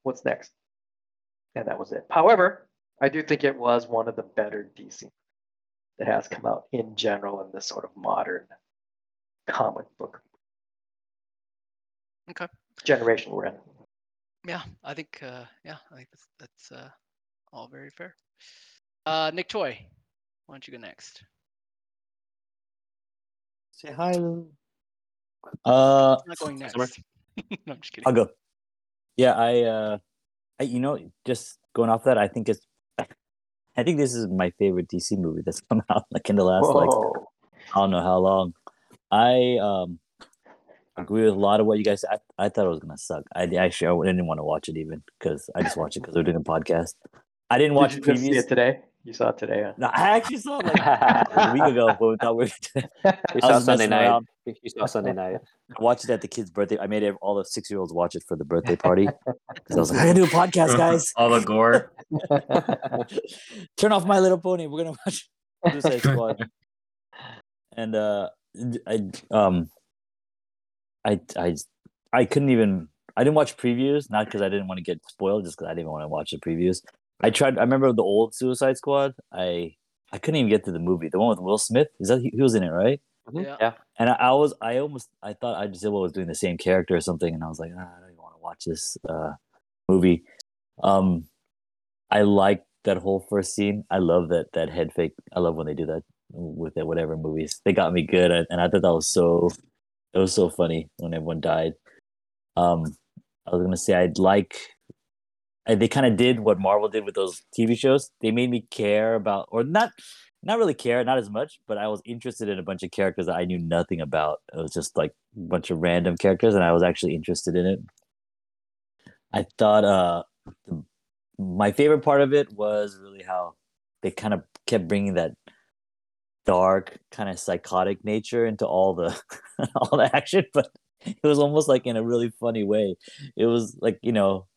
what's next? And that was it. However, I do think it was one of the better DC that has come out in general in this sort of modern comic book Okay. generation we're in. Yeah, I think uh, yeah, I think that's that's uh, all very fair. Uh, Nick Toy, why don't you go next? Say hi. Lou. Uh, I'm not going next. [LAUGHS] No, I'm just kidding. I'll go. Yeah, I, uh, I, you know, just going off that, I think it's, I think this is my favorite DC movie that's come [LAUGHS] out like in the last like I don't know how long. I um agree with a lot of what you guys. I, I thought it was gonna suck. I actually I didn't want to watch it even because I just watched it because we're doing a podcast. I didn't watch Did you just see it today? You saw it today. Huh? No, I actually saw it like [LAUGHS] a week ago. But we thought we were [LAUGHS] We I saw was Sunday night. around. You saw Sunday night. I watched it at the kid's birthday. I made all the six year olds watch it for the birthday party [LAUGHS] because I was like, I gotta do a podcast, guys. All the gore. Turn off My Little Pony. We're gonna watch Suicide Squad. and uh, I um, I I I couldn't even. I didn't watch previews, not because I didn't want to get spoiled, just because I didn't want to watch the previews. I tried. I remember the old Suicide Squad. I I couldn't even get to the movie, the one with Will Smith. Is that he, he was in it, right? Mhm, Yeah. Yeah. And I, I was, I almost, I thought I just was doing the same character or something, and I was like, ah, I don't even want to watch this uh, movie. Um, I like that whole first scene. I love that that head fake. I love when they do that with it, whatever movies. They got me good, and and I thought that was so, it was so funny when everyone died. Um, I was gonna say I'd like. I, they kind of did what Marvel did with those TV shows. They made me care about, or not, not really care, not as much, but I was interested in a bunch of characters that I knew nothing about. It was just like a bunch of random characters, and I was actually interested in it. I thought uh, my favorite part of it was really how they kind of kept bringing that dark, kind of psychotic nature into all the [LAUGHS] all the action, but it was almost like in a really funny way. It was like you know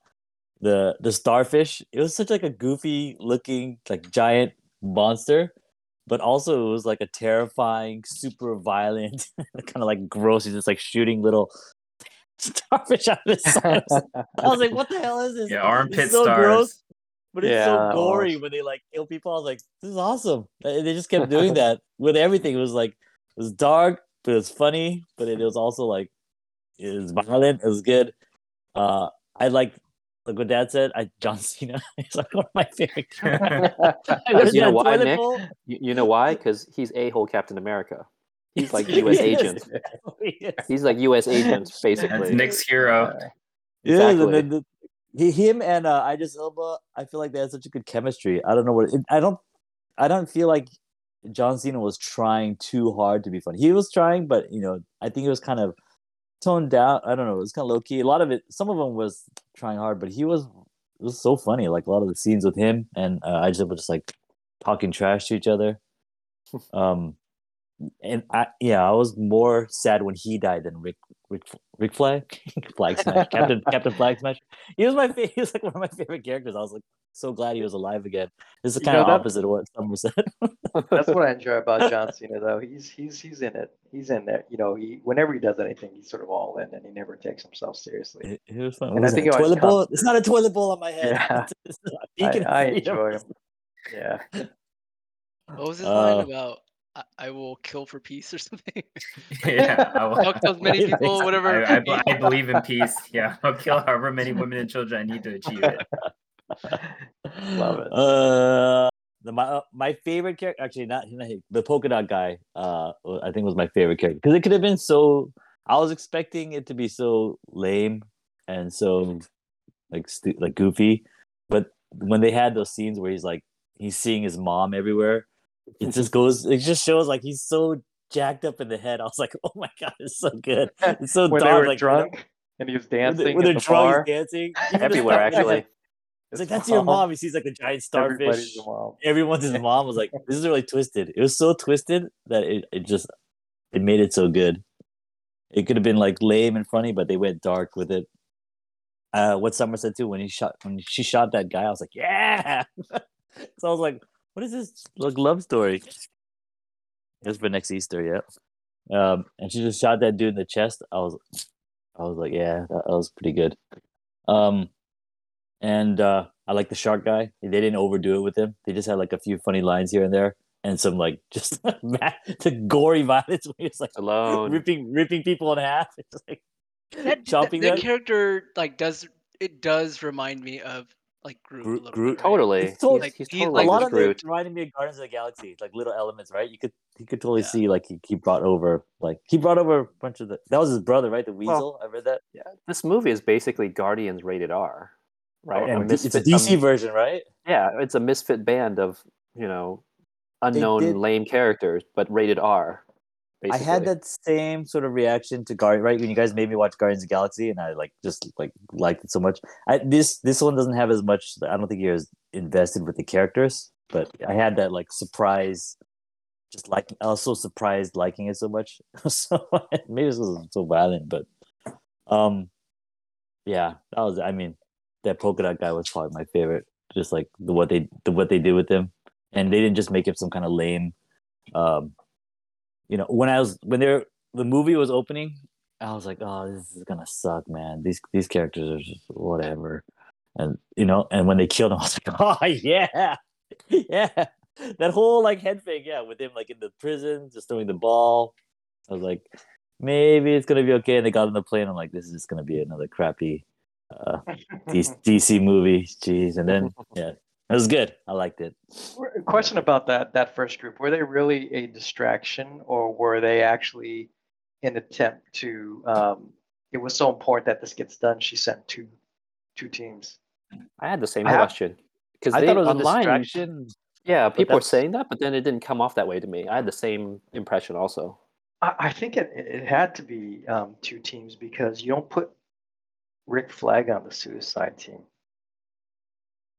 the the starfish. It was such like a goofy looking like giant monster, but also it was like a terrifying, super violent, [LAUGHS] kind of like gross. He's just like shooting little [LAUGHS] starfish out of his side. I was like, what the hell is this? Yeah, This armpit is so stars. gross, but it's Yeah, so gory was. when they like kill people. I was like, this is awesome. And They just kept doing [LAUGHS] that with everything. It was like it was dark, but it was funny, but it was also like it was violent. It was good. Uh, I like like what Dad said. I John Cena [LAUGHS] is like one of my favorite. [LAUGHS] characters. You know why, toilet Nick? bowl. You, you know why? Because he's a whole Captain America. He's like [LAUGHS] U.S. Yes. agent. Yes. He's like U.S. agent, That's basically. Nick's hero. Yeah, and Exactly. then the, him and uh, Idris Elba, I feel like they had such a good chemistry. I don't know what it, I don't. I don't feel like John Cena was trying too hard to be funny. He was trying, but you know, I think it was kind of toned down. I don't know. It was kind of low key. A lot of it, some of them was trying hard, but he was it was so funny. Like a lot of the scenes with him and uh, just Elba just like talking trash to each other. [LAUGHS] Um, and I yeah, I was more sad when he died than Rick Rick Rick Flag [LAUGHS] Flag Smash [LAUGHS] Captain Captain Flag Smash. He was my fa- [LAUGHS] he was like one of my favorite characters. I was like so glad he was alive again. This is You kind know, of opposite of what Summer said. That's what I enjoy about John Cena, though. He's he's he's in it. He's in there. You know, he whenever he does anything, he's sort of all in, and he never takes himself seriously. It, it was fun. And What I think it? it always toilet bowl. comes It's not a toilet bowl on my head. Yeah. It's a I, beacon of I freedom. enjoy him. Yeah. What was his Uh, line about? I, I will kill for peace or [LAUGHS] something. [LAUGHS] yeah, I will- Fuck as many [LAUGHS] people, whatever. I, I, I believe in peace. Yeah, I'll kill however many women and children I need to achieve it. Love it. Uh, the my uh, my favorite character, actually not, not the polka dot guy. Uh, I think was my favorite character because it could have been so. I was expecting it to be so lame and so like stu- like goofy, but when they had those scenes where he's like he's seeing his mom everywhere, it just goes. It just shows like he's so jacked up in the head. I was like, oh my god, it's so good. [LAUGHS] It's so when they dark, were like, drunk and he was When, dancing they, when they're the drunk, he's dancing [LAUGHS] Everywhere, [LAUGHS] actually. It's like that's your mom. He sees like a giant starfish. Everybody's mom. Everyone's his mom was like, this is really twisted. It was so twisted that it, it just it made it so good. It could have been like lame and funny, but they went dark with it. Uh, what Summer said too when he shot when she shot that guy, I was like, yeah. so I was like, what is this like love story? It was for next Easter, yeah. Um, and she just shot that dude in the chest. I was, I was like, yeah, that, that was pretty good. Um, and uh, I like the shark guy. They didn't overdo it with him. They just had like a few funny lines here and there, and some like just [LAUGHS] the gory violence where he's like Alone. ripping ripping people in half. [LAUGHS] It's like that, chopping that, them. character like does it does remind me of like Groot. a Groot- Groot- bit, right? Totally. It's totally- Like, he's he's totally a like lot the of it Groot. reminded me of Guardians of the Galaxy, like little elements, right? You could you could totally Yeah. see like he, he brought over like he brought over a bunch of the that was his brother, right? The Weasel. I read that. Yeah, this movie is basically Guardians rated R, right? And A it's a DC um, version, right? yeah, it's a misfit band of you know unknown did- lame characters, but rated R. I had that same sort of reaction to Guardian, right? When you guys made me watch Guardians of the Galaxy, and I like just like liked it so much. I this this one doesn't have as much. I don't think you're as invested with the characters, but I had that like surprise, just like I was so surprised liking it so much. [LAUGHS] so [LAUGHS] maybe this was so violent, but um, yeah, that was. I mean, that polka dot guy was probably my favorite. Just like the what they the what they did with him, and they didn't just make him some kind of lame. Um, you know, when I was when they're the movie was opening, I was like, oh, this is gonna suck, man. These these characters are just whatever. And you know, and when they killed him, [LAUGHS] I was like, oh yeah, yeah. That whole like head thing, yeah, with him like in the prison, just throwing the ball. I was like, maybe it's gonna be okay. And they got on the plane. I'm like, this is just gonna be another crappy uh, DC movie. Jeez. And then yeah, it was good. I liked it. Question about that that first group: Were they really a distraction, or were they actually an attempt to? Um, it was so important that this gets done. She sent two two teams. I had the same I question because I they thought it was online. a distraction. Yeah, people were saying that, but then it didn't come off that way to me. I had the same impression also. I, I think it, it had to be um, two teams because you don't put Rick Flag on the suicide team.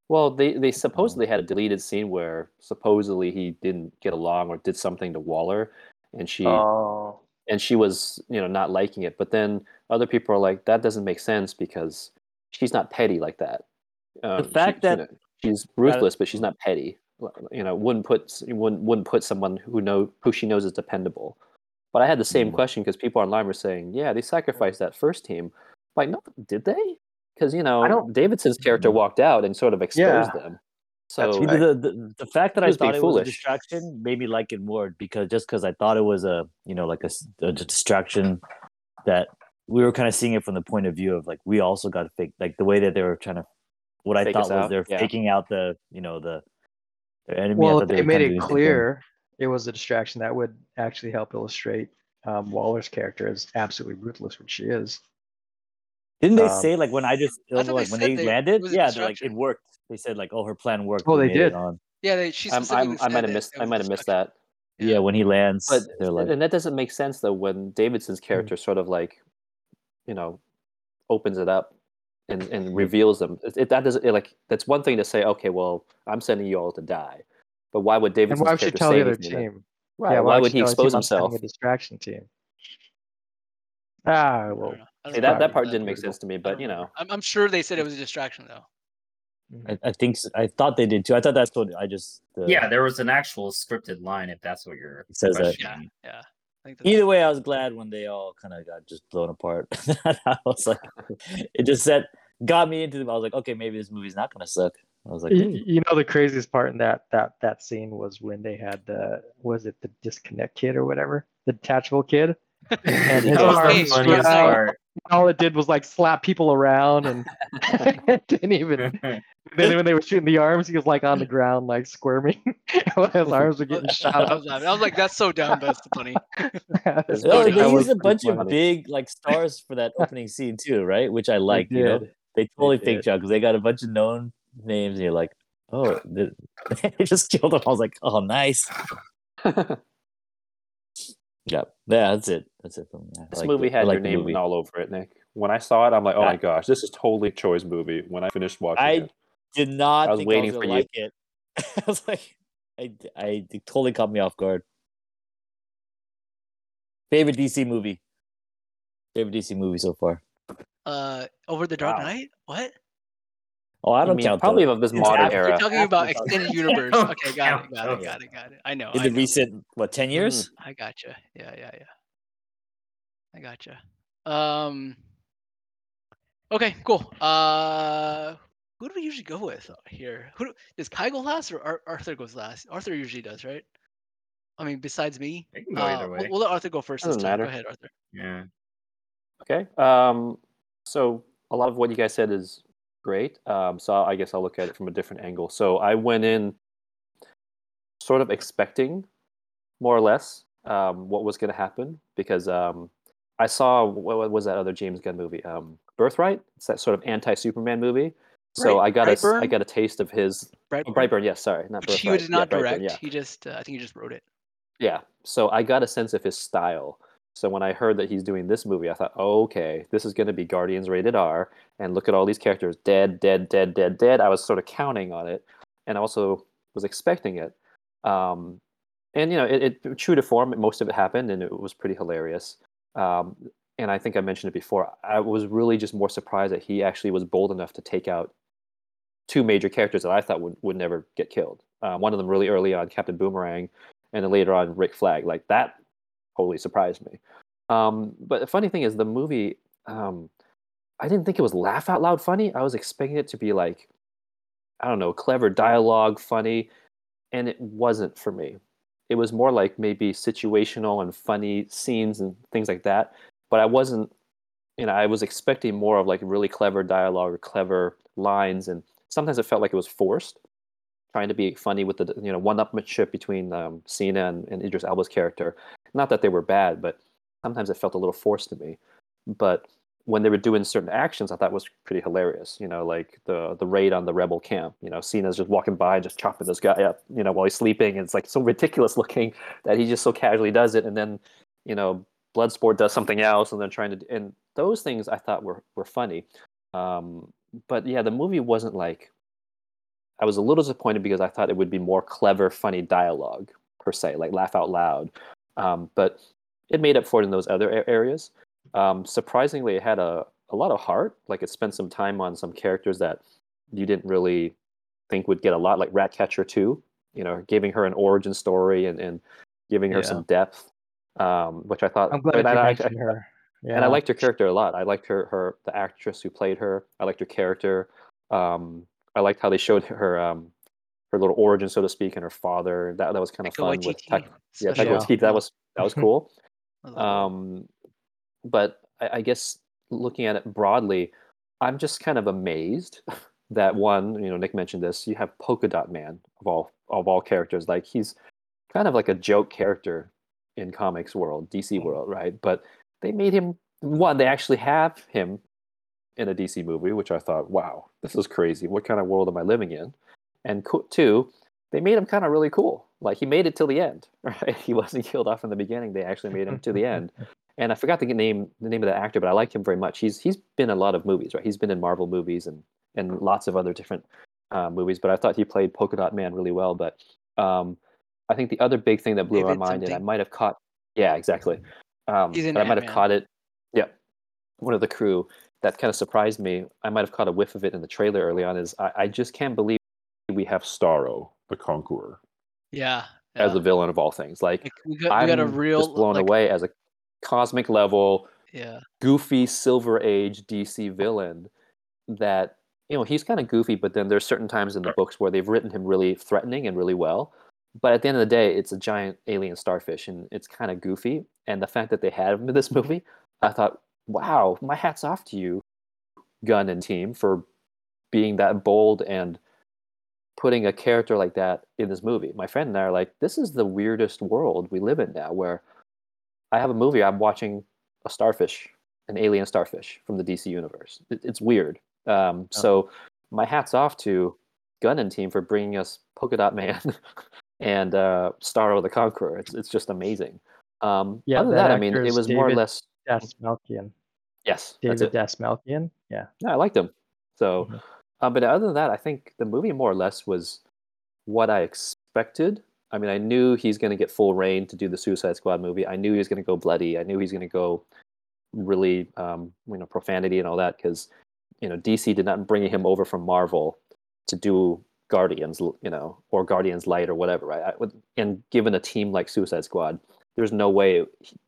Well, they they supposedly had a deleted scene where supposedly he didn't get along or did something to Waller, and she Oh, and she was you know not liking it. But then other people are like, that doesn't make sense because she's not petty like that. Um, she- fact you that- know, she's ruthless, but she's not petty. You know, wouldn't put wouldn't wouldn't put someone who know who she knows is dependable. But I had the same Mm. question because people online were saying, yeah, they sacrificed that first team. Like, no, did they? Because you know, don't- Davidson's character Mm. walked out and sort of exposed Yeah. them. That's So right. The, the the fact that I thought it was a distraction made me like it more because just because I thought it was a you know like a distraction that we were kind of seeing it from the point of view of like we also got to fake like the way that they were trying to what I thought was they're Yeah. faking out the you know the their enemy. Well, thought if they made it doing the clear it was a distraction. That would actually help illustrate um, Waller's character as absolutely ruthless, which she is. Didn't they um, say like when I just I like they when they, they- landed? Yeah, they're like it worked. They said like oh her plan worked. Oh, they did? on. Yeah, they, she I'm, I'm, I might have missed I might have missed that. Yeah, when he lands, But they're like and that doesn't make sense though when Davidson's character sort of like, you know, opens it up and, and reveals them. It, it- that doesn't it, like that's one thing to say. Okay, well, I'm sending you all to die, but why would And Davidson's why would she character tell the other anything then? team? Right. Yeah, why don't would he expose himself? A distraction to him. Ah, well, don't know. I don't See, know that, that part didn't make sense to me, but you know. I'm, I'm sure they said it was a distraction though. I, I think I thought they did too. I thought that's what I just. Uh, Yeah, there was an actual scripted line. If that's what you're It says that. questioning. Yeah. I think that's, Either way, I was glad when they all kind of got just blown apart. [LAUGHS] I was like, it just set got me into them. I was like, okay, maybe this movie's not gonna suck. I was like, Y- you know the craziest part in that that that scene was when they had the was it the disconnect kid or whatever the detachable kid [LAUGHS] that his was arms the funniest spread out. part. all it did was like slap people around and [LAUGHS] didn't even then when they were shooting the arms he was like on the ground like squirming [LAUGHS] his arms were getting shot I was. I was like, that's so dumb, but it's funny. It's Oh, funny. they That used a pretty bunch of big like stars for that opening scene too, right? Which I like. You know, they totally did. fake job because they got a bunch of known names, and you're like, oh, they, they just killed them. I was like, oh, nice. Yeah, yeah, that's it. That's it from me. I this liked movie it. I had your name movie. all over it, Nick. When I saw it, I'm like, oh I- my gosh, this is totally Choi's movie. When I finished watching I- it, Did not I was think waiting I was for you. like it. [LAUGHS] I was like, I, I it totally caught me off guard. Favorite DC movie. Favorite DC movie so far. Uh, over the Dark Wow. Knight? What? Oh, I I don't mean, count probably the, of this it's modern after- You're talking after about extended universe. Don't Okay, got it, got it, got it, got it. I know. in I the know. recent what ten years? I gotcha. Yeah, yeah, yeah. I gotcha. Um. Okay, cool. Uh, who do we usually go with here? Who do, does Kai go last or Ar- Arthur goes last? Arthur usually does, right? I mean, besides me. It can go Uh, either we'll, way. we'll let Arthur go first. This Doesn't time. matter. Go ahead, Arthur. Yeah. Okay. Um, so a lot of what you guys said is great. Um, so I guess I'll look at it from a different angle. So I went in sort of expecting more or less um, what was going to happen because um, I saw what, what was that other James Gunn movie? Um, Birthright. It's that sort of anti-Superman movie. So Bright- I got a s- I Brightburn? got a taste of his Brightburn, oh, Brightburn. Yes, sorry, not which he did not yeah, direct. Yeah. He just, uh, I think he just wrote it. Yeah. So I got a sense of his style. So when I heard that he's doing this movie, I thought, oh, okay, this is going to be Guardians rated R. And look at all these characters dead, dead, dead, dead, dead. I was sort of counting on it and also was expecting it. Um, and, you know, it, it true to form, most of it happened and it was pretty hilarious. Um, and I think I mentioned it before. I was really just more surprised that he actually was bold enough to take out two major characters that I thought would, would never get killed. Uh, one of them really early on, Captain Boomerang, and then later on Rick Flag. Like that totally surprised me. Um, but the funny thing is, the movie, um, I didn't think it was laugh out loud funny. I was expecting it to be like, I don't know, clever dialogue, funny, and it wasn't for me. It was more like maybe situational and funny scenes and things like that. But I wasn't, you know, I was expecting more of like really clever dialogue or clever lines, and sometimes it felt like it was forced trying to be funny with the you know one-upmanship between um, Cena and, and Idris Elba's character. Not that they were bad, but sometimes it felt a little forced to me. But when they were doing certain actions, I thought was pretty hilarious. You know, like the the raid on the rebel camp. You know, Cena's just walking by, and just chopping this guy up. You know, while he's sleeping, and it's like so ridiculous looking [LAUGHS] that he just so casually does it, and then you know, Bloodsport does something else, and then trying to and those things I thought were were funny. Um, but yeah, the movie wasn't like I was a little disappointed because I thought it would be more clever, funny dialogue per se, like laugh out loud. Um, but it made up for it in those other areas. Um, surprisingly, it had a, a lot of heart. Like it spent some time on some characters that you didn't really think would get a lot, like Ratcatcher 2, you know, giving her an origin story and, and giving her Yeah. some depth, um, which I thought. I'm glad you I- I- her. Yeah. and I [LAUGHS] liked her character a lot. I liked her, her the actress who played her. I liked her character. Um, I liked how they showed her um, her little origin, so to speak, and her father. That that was kind of Taika fun with Taika- yeah. Taika Waititi. That was that was [LAUGHS] cool. I love that. Um, but I, I guess looking at it broadly, I'm just kind of amazed [LAUGHS] that one, you know, Nick mentioned this. You have Polka Dot Man of all of all characters. Like he's kind of like a joke character in comics world, DC world, right? But they made him one. They actually have him in a DC movie, which I thought, wow, this is crazy. What kind of world am I living in? And two, they made him kind of really cool. Like he made it till the end, [LAUGHS] right? He wasn't killed off in the beginning. They actually made him to the end. [LAUGHS] And I forgot the name the name of the actor, but I like him very much. He's he's been in a lot of movies, right? He's been in Marvel movies and and lots of other different uh, movies. But I thought he played Polka Dot Man really well. But um, I think the other big thing that blew my mind, and I might have caught, yeah, exactly. Um, He's in but I might have caught it. Yeah, one of the crew that kind of surprised me. I might have caught a whiff of it in the trailer early on. Is I, I just can't believe we have Starro, the Conqueror. Yeah. as the villain of all things. Like, Like, we got we I'm got a real just blown like, away as a cosmic level Yeah. goofy Silver Age DC villain that you know he's kind of goofy, but then there's certain times in the books where they've written him really threatening and really well. But at the end of the day, it's a giant alien starfish, and it's kind of goofy. And the fact that they had him in this movie, I thought, wow, my hat's off to you, Gunn and team, for being that bold and putting a character like that in this movie. My friend and I are like, this is the weirdest world we live in now, where I have a movie, I'm watching a starfish, an alien starfish from the DC universe. It, it's weird. Um, So my hat's off to Gunn and team for bringing us Polka Dot Man [LAUGHS] and uh, Starro the Conqueror. It's it's just amazing. Um, Yeah, other than that that, I mean, it was more or David less Dastmalchian. yes. That's David. Dastmalchian. Yeah. Yeah, I liked him. So, Mhm. Uh, but other than that, I think the movie more or less was what I expected. I mean, I knew he's going to get full rein to do the Suicide Squad movie. I knew he was going to go bloody. I knew he's going to go really, um, you know, profanity and all that because, you know, DC did not bring him over from Marvel to do Guardians, you know, or Guardians Light or whatever, right? And given a team like Suicide Squad, there's no way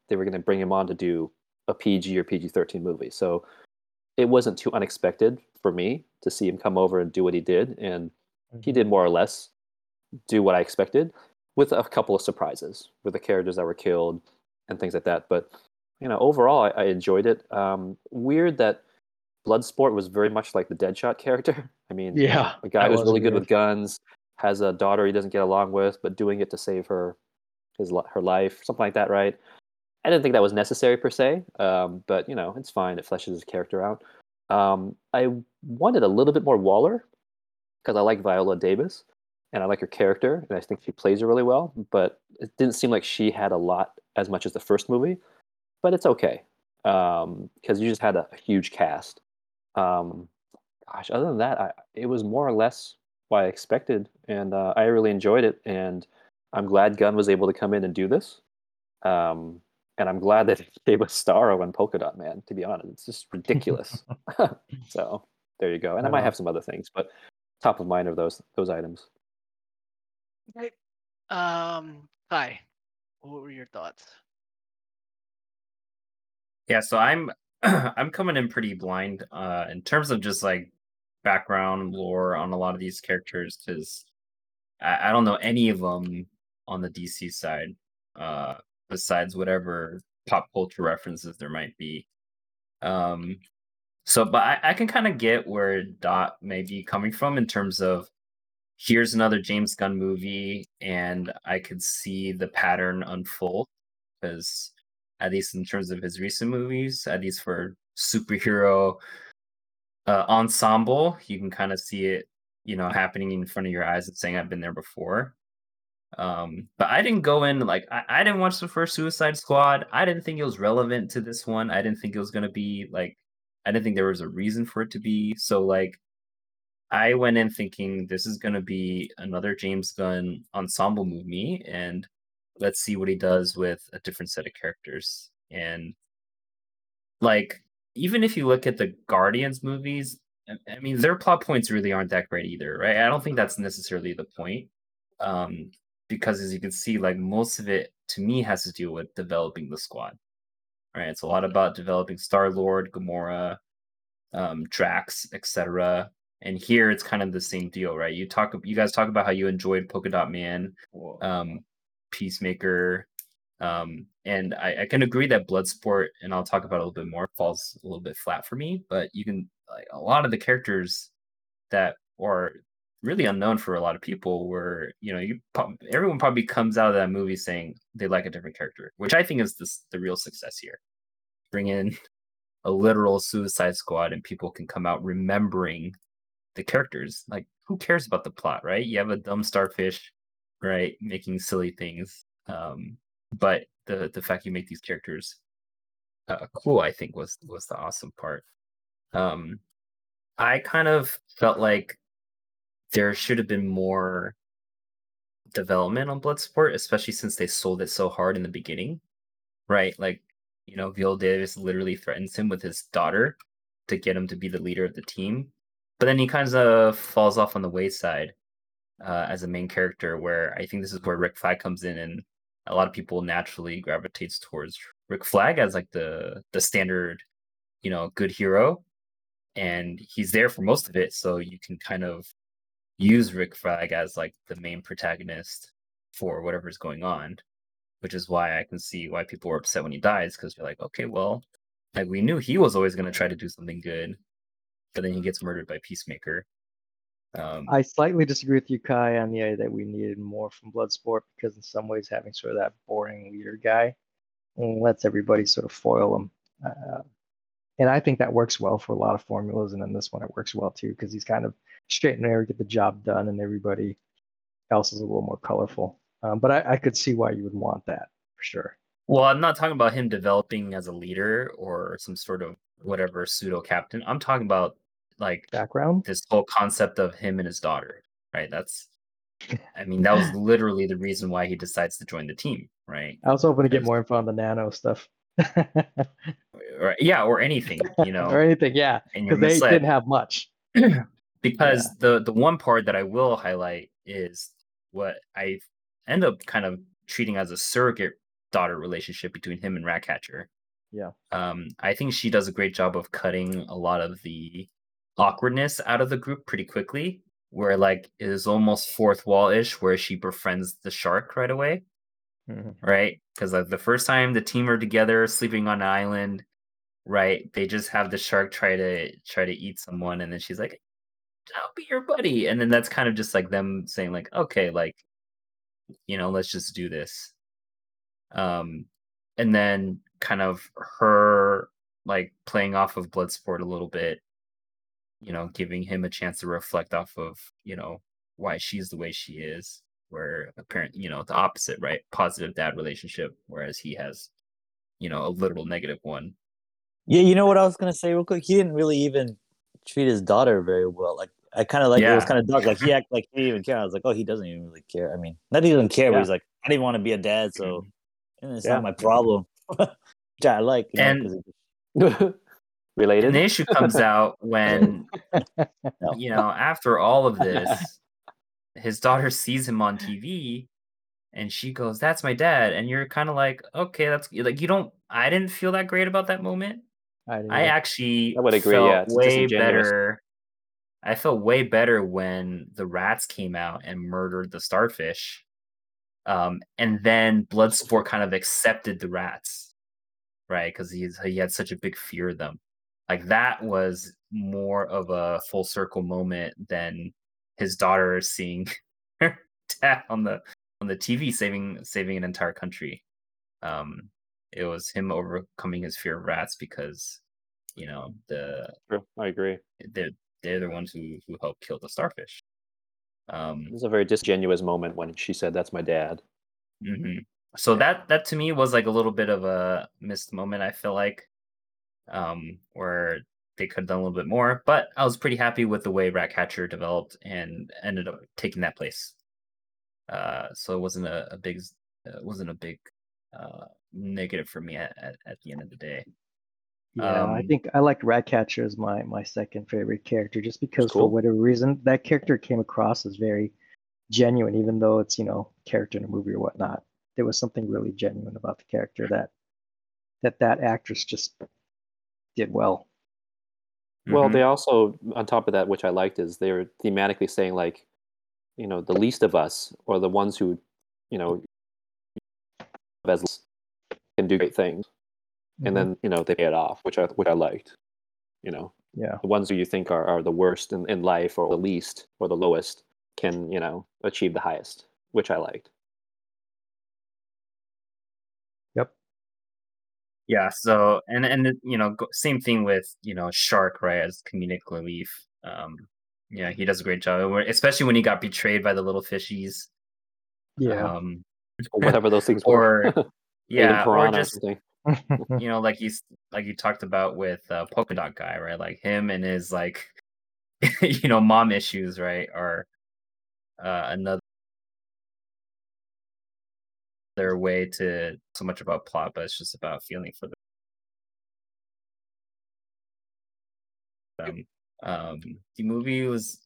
they were going to bring him on to do a PG or PG 13 movie. So it wasn't too unexpected for me to see him come over and do what he did. And he did more or less do what I expected with a couple of surprises with the characters that were killed and things like that. But, you know, overall, I, I enjoyed it. Um, weird that Bloodsport was very much like the Deadshot character. [LAUGHS] I mean, Yeah, a guy who's really good with guns, has a daughter he doesn't get along with, but doing it to save her, his her life, something like that, right? I didn't think that was necessary per se, um, but you know, it's fine. It fleshes his character out. Um, I wanted a little bit more Waller because I like Viola Davis and I like her character, and I think she plays it really well. But it didn't seem like she had a lot as much as the first movie. But it's okay because you just had a, a huge cast. Um, gosh, other than that, I, it was more or less what I expected, and uh, I really enjoyed it. And I'm glad Gunn was able to come in and do this. Um, and I'm glad that he gave us Starro and Polka Dot Man. To be honest, it's just ridiculous. [LAUGHS] [LAUGHS] so there you go. And I might have some other things, but top of mind are those those items. Right. Um, hi. What were your thoughts? Yeah, so I'm [CLEARS THROAT] I'm coming in pretty blind uh in terms of just like background lore on a lot of these characters because I, I don't know any of them on the DC side uh besides whatever pop culture references there might be. Um so but I, I can kind of get where Dot may be coming from in terms of here's another James Gunn movie and I could see the pattern unfold because at least in terms of his recent movies, at least for superhero uh, ensemble, you can kind of see it, you know, happening in front of your eyes and saying, "I've been there before." Um, but I didn't go in like I, I didn't watch the first Suicide Squad. I didn't think it was relevant to this one. I didn't think it was gonna be like I didn't think there was a reason for it to be. So like I went in thinking this is gonna be another James Gunn ensemble movie, and let's see what he does with a different set of characters. And like, even if you look at the Guardians movies, I- I mean, their plot points really aren't that great either, right? I don't think that's necessarily the point. Um, because as you can see, like most of it to me has to do with developing the squad. Right. It's a lot about developing Star Lord, Gamora, um, Drax, etc. And here it's kind of the same deal, right? You talk, you guys talk about how you enjoyed Polka Dot Man, um, Peacemaker, um, and I, I can agree that Bloodsport, and I'll talk about it a little bit more, falls a little bit flat for me. But you can like a lot of the characters that are really unknown for a lot of people where you know, you everyone probably comes out of that movie saying they like a different character, which I think is this, the real success here. Bring in [LAUGHS] a literal Suicide Squad, and people can come out remembering the characters. Like, who cares about the plot, right? You have a dumb starfish, right, making silly things. Um, but the the fact you make these characters uh, cool, I think was was the awesome part. Um, I kind of felt like there should have been more development on Bloodsport, especially since they sold it so hard in the beginning, right? Like, you know, Viola Davis literally threatens him with his daughter to get him to be the leader of the team, but then he kind of falls off on the wayside uh, as a main character. Where I think this is where Rick Flag comes in, and a lot of people naturally gravitates towards Rick Flag as like the the standard, you know, good hero, and he's there for most of it, so you can kind of use Rick Flag as like the main protagonist for whatever's going on, which is why I can see why people were upset when he dies because you're like, okay, well, like we knew he was always going to try to do something good, but then he gets murdered by Peacemaker. Um, I slightly disagree with you, Kai, on the idea that we needed more from Bloodsport because in some ways having sort of that boring leader guy lets everybody sort of foil him. Uh, and I think that works well for a lot of formulas, and in this one it works well too because he's kind of straight and narrow, get the job done, and everybody else is a little more colorful. Um, but I, I could see why you would want that for sure. well, I'm not talking about him developing as a leader or some sort of whatever pseudo captain. I'm talking about like Background? this whole concept of him and his daughter, right? That's, [LAUGHS] I mean, that was literally the reason why he decides to join the team, right? I was hoping to get more info on the nano stuff. [LAUGHS] Or, yeah, or anything, you [LAUGHS] know. or anything, yeah. Because they didn't have much. [CLEARS THROAT] because the the one part that I will highlight is what I end up kind of treating as a surrogate daughter relationship between him and Ratcatcher. Yeah. Um, I think she does a great job of cutting a lot of the awkwardness out of the group pretty quickly, where like it is almost fourth wall ish, where she befriends the shark right away, Mhm. right? Because like the first time the team are together sleeping on an island, right? They just have the shark try to try to eat someone, and then she's like, "I'll be your buddy," and then that's kind of just like them saying like, "Okay, like, you know, let's just do this." Um, and then kind of her like playing off of Bloodsport a little bit, you know, giving him a chance to reflect off of you know why she's the way she is. Where apparently, you know, the opposite, right? Positive dad relationship, whereas he has, you know, a literal negative one. Yeah, you know what I was gonna say real quick. He didn't really even treat his daughter very well. Like I kind of like it was kind of dark. Like he [LAUGHS] act like he didn't even care. I was like, oh, he doesn't even really care. I mean, not he doesn't care, but he's like, I didn't want to be a dad, so mm-hmm. and it's Yeah. not my problem. [LAUGHS] Which I like. You know, And- 'cause [LAUGHS] Related? And the issue comes out when No. you know, after all of this, his daughter sees him on TV and she goes, That's my dad. And you're kind of like, Okay, that's like, you don't, I didn't feel that great about that moment. I, I actually I would agree, felt yeah, it's way better. I felt way better when the rats came out and murdered the starfish. Um, and then Bloodsport kind of accepted the rats, right? Because he's he had such a big fear of them. Like that was more of a full circle moment than his daughter seeing [LAUGHS] her dad on the on the TV saving saving an entire country. Um, it was him overcoming his fear of rats because you know the True, I agree. they're they're the ones who who helped kill the starfish. Um, It was a very disingenuous moment when she said, "That's my dad." mhm. So that that to me was like a little bit of a missed moment. I feel like, um, where they could have done a little bit more. But I was pretty happy with the way Ratcatcher developed and ended up taking that place. Uh, so it wasn't a, a big uh, wasn't a big uh, negative for me at, at, at the end of the day. Yeah, I Um, think I like Ratcatcher as my my second favorite character, just because for whatever reason that character came across as very genuine, even though it's you know character in a movie or whatnot. There was something really genuine about the character that that that actress just did well. Well, they also, on top of that, which I liked, is they were thematically saying like, you know, the least of us, or the ones who, you know, as can do great things, and Mhm. then you know they pay it off, which I which I liked. You know, yeah, the ones who you think are, are the worst in, in life, or the least, or the lowest, can you know achieve the highest, which I liked. Yeah. So and and you know, go- same thing with you know Shark right as comedic relief. Um, yeah, he does a great job, especially when he got betrayed by the little fishies. yeah. Um, Or whatever those things were. or [LAUGHS] Alien yeah, or just you know, like he's like you talked about with uh, Polka Dot guy, right? Like him and his like [LAUGHS] you know mom issues, right? Are uh, another their way to so much about plot, but it's just about feeling for them. Um, the movie was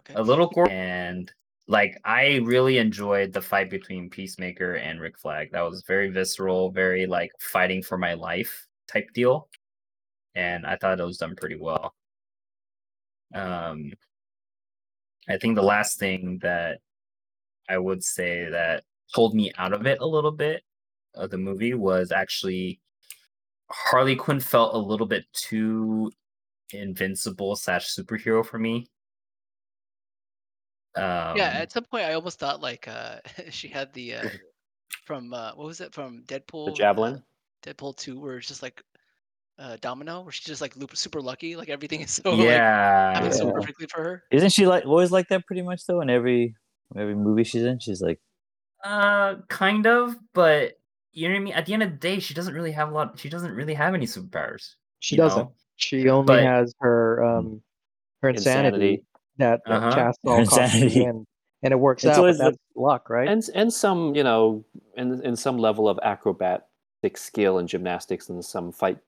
Okay. a little gory and like I really enjoyed the fight between Peacemaker and Rick Flag. That was very visceral, very like fighting for my life type deal. And I thought it was done pretty well. Um I think the last thing that I would say that pulled me out of it a little bit of the movie was actually Harley Quinn felt a little bit too invincible slash superhero for me. Um, yeah, at some point I almost thought like uh [LAUGHS] she had the uh from uh what was it from Deadpool? The uh, javelin. Deadpool 2 where it's just like uh Domino where she's just like super lucky like everything is [LAUGHS] so like yeah, so perfectly for her. Isn't she like always like that pretty much though? In every every movie she's in, she's like, Uh, kind of, but you know what I mean. At the end of the day, she doesn't really have a lot. She doesn't really have any superpowers. She doesn't. know? She only But- has her um her insanity, Insanity. that, that Uh-huh. casts [LAUGHS] all caution insanity. in, and it works It's out. But always the- luck, right? and and some you know and and some level of acrobatic skill and gymnastics and some fight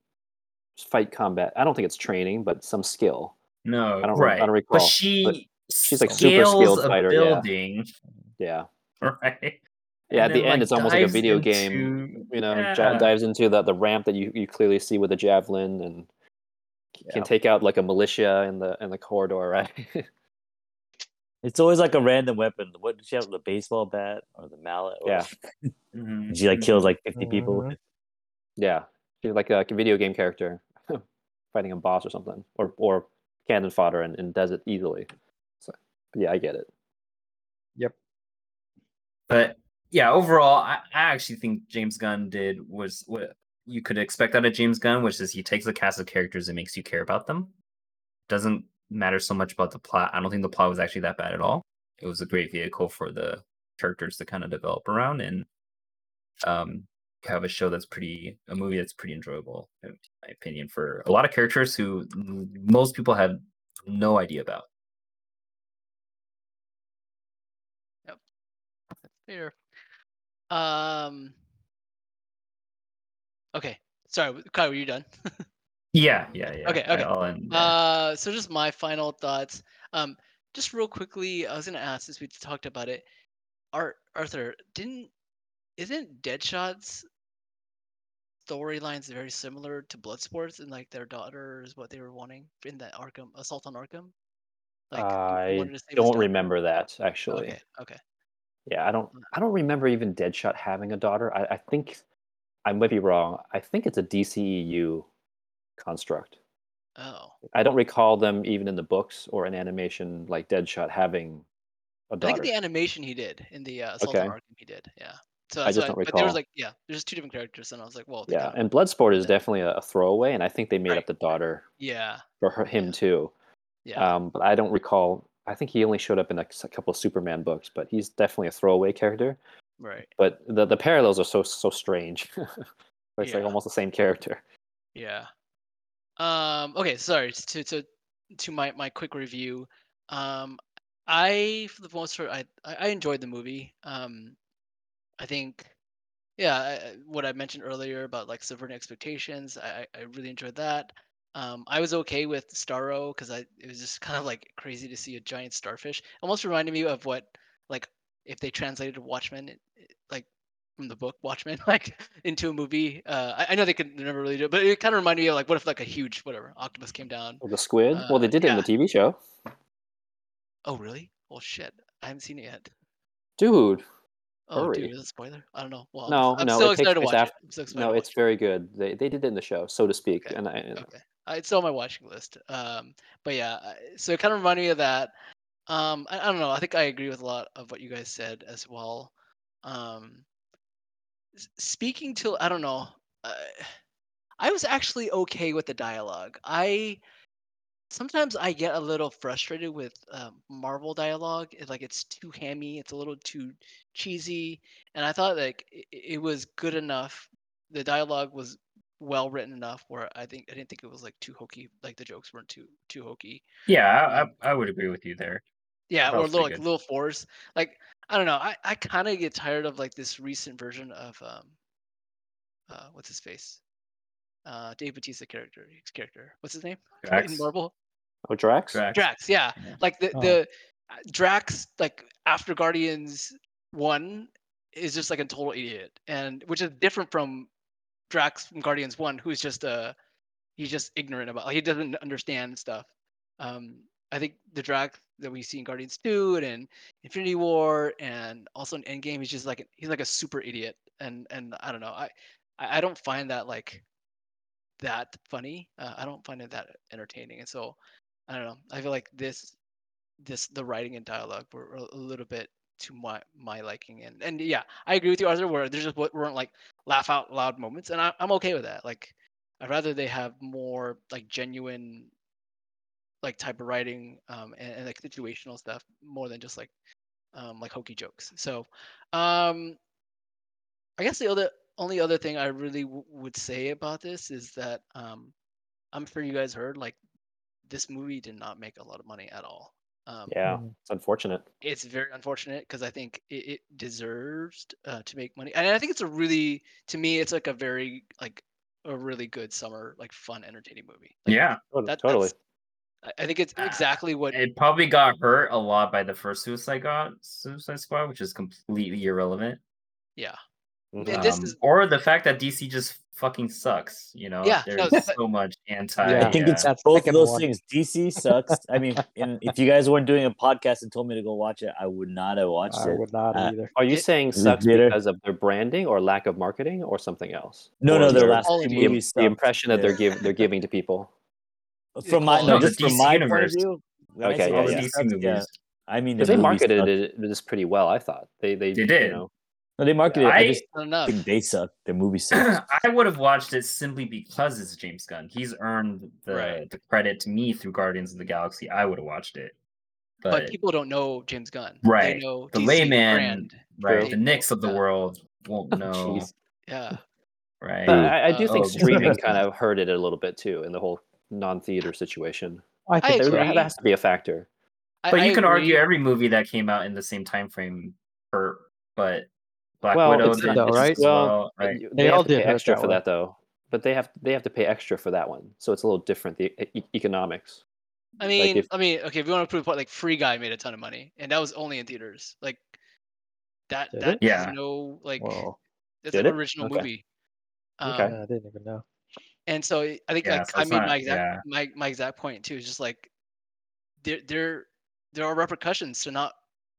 fight combat i don't think it's training but some skill No, I don't re- I right. don't recall, But she she's, like, super skilled a fighter, yeah. building, yeah [LAUGHS] right? yeah And at the then, end like, it's almost like a video into- game you know Yeah. ja- dives into the, the ramp that you, you clearly see with the javelin and c- can Yeah. take out like a militia in the in the corridor right [LAUGHS] it's always like a random weapon. What did she have? The baseball bat or the mallet? Or, Yeah. [LAUGHS] Mhm, she like kills like 50 people. Mhm. yeah she's like a, video game character [LAUGHS] fighting a boss or something or or cannon fodder and, and does it easily so yeah i get it Yep. But yeah, overall, I, I actually think James Gunn did was what you could expect out of James Gunn, which is he takes a cast of characters and makes you care about them. Doesn't matter so much about the plot. I don't think the plot was actually that bad at all. It was a great vehicle for the characters to kind of develop around and um have a show that's pretty a movie that's pretty enjoyable in my opinion for a lot of characters who most people have no idea about. Yep. Fair. Um. Okay. Sorry, Kyle, were you done? [LAUGHS] Yeah, yeah, yeah. Okay, okay. I'll end there. Uh, so just my final thoughts. Um, just real quickly, I was gonna ask since we talked about it. Art Arthur didn't isn't Deadshot's storylines very similar to Bloodsports and like their daughter is what they were wanting in that Arkham Assault on Arkham? he i wanted to save his don't remember that actually Okay, okay. Yeah, I don't. I don't remember even Deadshot having a daughter. I, I think I might be wrong. I think it's a DCEU construct. Oh, I don't recall them even in the books or in animation like Deadshot having a daughter. I think the animation he did in the uh, Assault on Arkham he did. Yeah. So I just don't recall. But there was like yeah, there's two different characters, and I was like, well, yeah, and Bloodsport is definitely a, a throwaway, and I think they made Right, up the daughter yeah, for her, him Yeah. too. yeah. Um, but I don't recall. I think he only showed up in a couple of Superman books, but he's definitely a throwaway character. right. But the the parallels are so so strange. [LAUGHS] It's like almost the same character. Yeah. Um. Okay. Sorry. To to to my my quick review. Um. I for the most part I I enjoyed the movie. Um. I think. Yeah. I, what I mentioned earlier about like subverting expectations. I I really enjoyed that. Um. I was okay with Starro because I it was just [LAUGHS] kind of like crazy to see a giant starfish. Almost reminded me of what like if they translated Watchmen it- it- like from the book Watchmen [LAUGHS] like into a movie. Uh, I, I know they could never really do it, but it kind of reminded me of like what if like a huge whatever octopus came down. Oh, the squid. well, they Uh, did it in the TV show, Oh really? Well shit, I haven't seen it yet. dude. Oh Hurry. dude, is it a spoiler? I don't know. Well, No, I'm no, still it takes excited to place watch after- it. I'm excited No, to it's very good. They they did it in the show, so to speak. Okay, And I, it. okay. Uh, it's on my watching list. Um, but yeah, I- so it kind of reminded me of that. Um, I, I don't know. I think I agree with a lot of what you guys said as well. Um, s- speaking to, I don't know. Uh, I was actually okay with the dialogue. I sometimes I get a little frustrated with um, Marvel dialogue. It's like it's too hammy. It's a little too cheesy, and I thought like it, it was good enough. The dialogue was well written enough where I think I didn't think it was like too hokey. Like the jokes weren't too too hokey. Yeah, I, Um, I, I would agree with you there. Yeah, or little like good. little fours. Like I don't know. I, I kind of get tired of like this recent version of um, uh, what's his face, uh, Dave Bautista character. His character. What's his name? [LAUGHS] In Marvel. Oh, Drax. Drax. Drax. Yeah. Yeah. Like the Oh. the uh, Drax like after Guardians one is just like a total idiot, and which is different from Drax from Guardians one, who's just uh he's just ignorant about like he doesn't understand stuff. Um, I think the Drax that we see in Guardians two and in Infinity War and also in Endgame, he's just like he's like a super idiot, and and I don't know, I I I don't find that like that funny. Uh, I don't find it that entertaining, and so I don't know. I feel like this this the writing and dialogue were a, little bit to my my liking, and and yeah, I agree with you, Arthur. Where there's just weren't like laugh out loud moments, and I, I'm okay with that. Like I'd rather they have more like genuine like type of writing um, and, and like situational stuff more than just like um, like hokey jokes. So um, I guess the other only other thing I really w- would say about this is that um, I'm sure you guys heard like this movie did not make a lot of money at all. Um, Yeah, Mhm. it's unfortunate. it's very unfortunate because I think it, it deserves uh, to make money, and I think it's a really, to me, it's like a very like a really good summer, like fun, entertaining movie. Like, Yeah, that- totally. I- I think it's exactly what. it probably got hurt a lot by the first Suicide God Suicide Squad, which is completely irrelevant. yeah, Mhm. And this Um, is- or the fact that DC just fucking sucks. You know, Yeah, there's that- so much anti. Yeah. I think it's uh, That's both of those one. things. DC sucks. [LAUGHS] I mean, and if you guys weren't doing a podcast and told me to go watch it, I would not have watched I it. would not Uh, either. Are you It- saying it sucks bitter? because of their branding or lack of marketing or something else? No, Or no, their their- last quality two of the, movies. the sucked. impression that they're Yeah. giving they're giving to people. from my no, quality. just from DC my point of view. Okay, yeah, yeah. DC DC movies. yeah, I mean, the they marketed sucked. it just pretty well, I thought. They they, They You did. know, No, they marketed it. I I- just not enough. think they suck. Their movie [CLEARS THROAT] sucks. I would have watched it simply because it's James Gunn. He's earned the, Right. the credit to me through Guardians of the Galaxy. I would have watched it. but, But, people don't know James Gunn. Right. They know the DC layman, brand. right? They The know- Nicks of the yeah. world won't [LAUGHS] know, Jeez. Yeah. right? But I, I do Uh, think oh, [LAUGHS] streaming kind of hurt it a little bit too in the whole non-theater situation. I I think There, so. that has to be a factor. I- but I you can argue every movie that came out in the same time frame hurt. But Black Well, Widow it's- did though, just right? Well, well, right? you- They they, all to pay did hurt extra that for way. that though. But they have they have to pay extra for that one, so it's a little different the e- economics. I mean, if- I mean, okay, if you want to prove a point, like Free Guy made a ton of money, and that was only in theaters. Like that, that? Yeah. has no like Whoa. that's Did an it? original Okay. movie. Um, Okay. Yeah, I didn't even know. and so I think Yeah, like so I it's made not- my exact yeah. my my exact point too. Is just like there there there are repercussions to not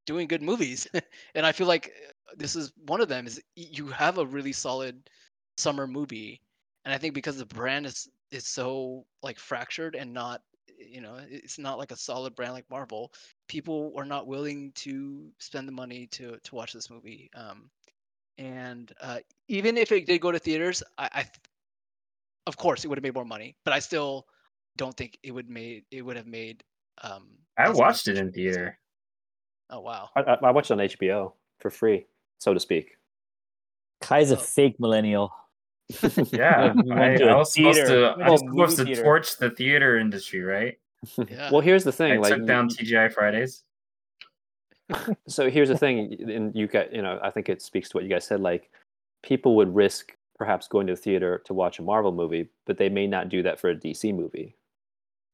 doing good movies, [LAUGHS] and I feel like this is one of them. Is you have a really solid summer movie, and I think because the brand is is so like fractured and not you know it's not like a solid brand like Marvel. People are not willing to spend the money to to watch this movie. Um, and uh, even if it did go to theaters, I, I of course it would have made more money, but I still don't think it would made it would have made. Um, I watched it in as- theater. Oh wow! I, I I watched it on HBO for free, so to speak. Kai's a Oh. fake millennial. [LAUGHS] Yeah, We went I, to I a was supposed theater. to. I was to supposed to theater. torch the theater industry, right? Yeah. Well, here's the thing. I like, took down TGI Fridays. [LAUGHS] so here's the thing, and you got you know I think it speaks to what you guys said. Like, people would risk perhaps going to the theater to watch a Marvel movie, but they may not do that for a DC movie.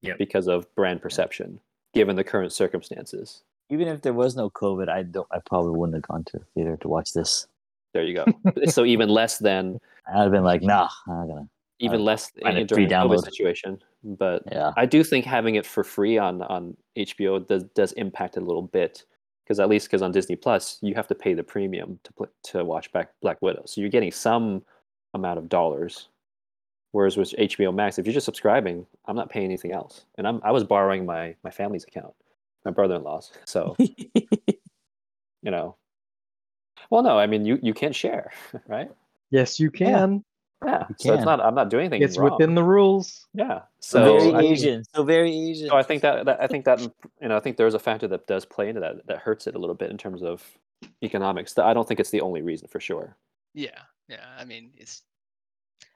Yep. Because of brand perception, given the current circumstances. Even if there was no COVID, I don't. I probably wouldn't have gone to the theater to watch this. There you go. [LAUGHS] so even less than [LAUGHS] I'd have been like, nah, I'm not gonna. even Uh, less find in, it free during the COVID situation. But Yeah. I do think having it for free on on HBO does does impact a little bit because at least because on Disney Plus you have to pay the premium to to watch back Black Widow, so you're getting some amount of dollars. Whereas with HBO Max, if you're just subscribing, I'm not paying anything else, and I'm I was borrowing my my family's account, my brother-in-law's. So [LAUGHS] you know, well, no, I mean you you can't share, [LAUGHS] right? Yes, you can. Yeah, You so it's not I'm not doing anything It's wrong. within the rules. yeah, so so very I mean- Asian. So very Asian. So I think that, that I think that you know I think there's a factor that does play into that that hurts it a little bit in terms of economics. I don't think it's the only reason for sure. Yeah, yeah. I mean, it's.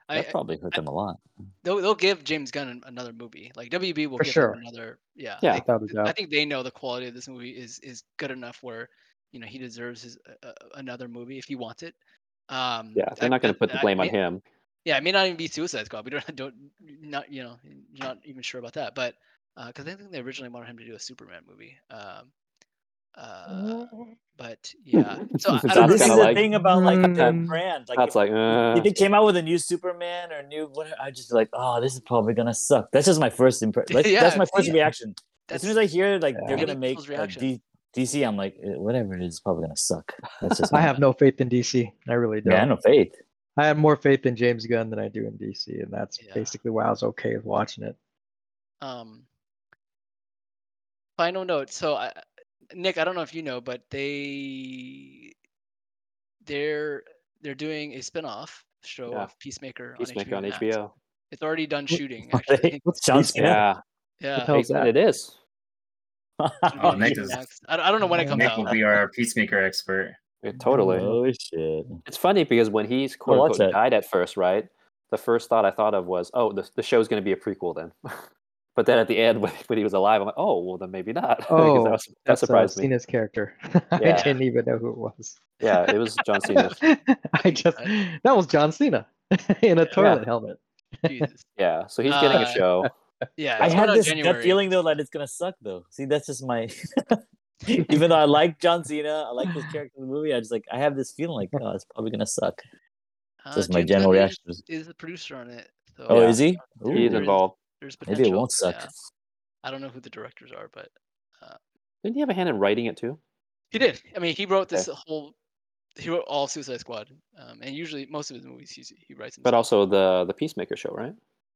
I, That probably hurt them a lot. they'll they'll give James Gunn another movie. Like WB will For give sure. him another. Yeah. Yeah. like, Without I think they know the quality of this movie is is good enough where, you know, he deserves his uh, uh, another movie if he wants it. Um, Yeah, they're I- not going to put the I blame on may- him. Yeah, it may not even be Suicide Squad. We don't [LAUGHS] don't not you know you're not even sure about that, but because I think they originally wanted him to do a Superman movie. Um, uh, but [LAUGHS] yeah, so I, I don't this is the like- thing about like the Mm. brand. Like, That's if, like, uh, if they came out with a new Superman or new whatever, I just like, oh, this is probably gonna suck. That's just my first impression. [LAUGHS] Like, Yeah, that's my first see, reaction. That's as soon as I hear like Yeah. they're gonna make people's. D- DC, I'm like, eh, whatever it is, it's probably gonna suck. That's just I have no faith in DC. I really don't. yeah, no faith. I have more faith in James Gunn than I do in DC, and that's Yeah. basically why I was okay with watching it. Um, final note. So, I, Nick, I don't know if you know, but they they're they're doing a spin-off show Yeah. of Peacemaker, Peacemaker on on HBO. Max. HBO. It's already done shooting. Are they- Actually, What's John Cena? Yeah, hell's yeah. that? it is. Oh, Nick is- I, don't- know when it comes Nick out. will be our peacemaker expert. Yeah, totally. Oh shit! It's funny because when he's quote watch unquote that. died at first, right? The first thought I thought of was, oh, the, the show's going to be a prequel then. [LAUGHS] but then at the end, [LAUGHS] when, when he was alive, I'm like, oh, well, then maybe not. [LAUGHS] Oh, that, was, that That's uh, surprised me. Cena's character. [LAUGHS] I didn't even know who it was. Yeah, it was John Cena. I just that was John Cena in a toilet helmet. Jesus. Yeah, so he's getting a Uh, show. Yeah, I had this January. feeling though that it's gonna suck though. See, that's just my. Even though I like John Cena, I like this character in the movie. I just like I have this feeling like oh, it's probably gonna suck. Uh, Just my James general Gunn reaction. Is, is the producer on it. So Oh, Yeah. is he? He's Ooh. there is- involved. There's Maybe it won't suck. yeah. I don't know who the directors are, but uh, Didn't he have a hand in writing it too? he did. I mean, he wrote this whole. He wrote all Suicide Squad, um, and usually most of his movies he's, he writes. But also the the Peacemaker show, right?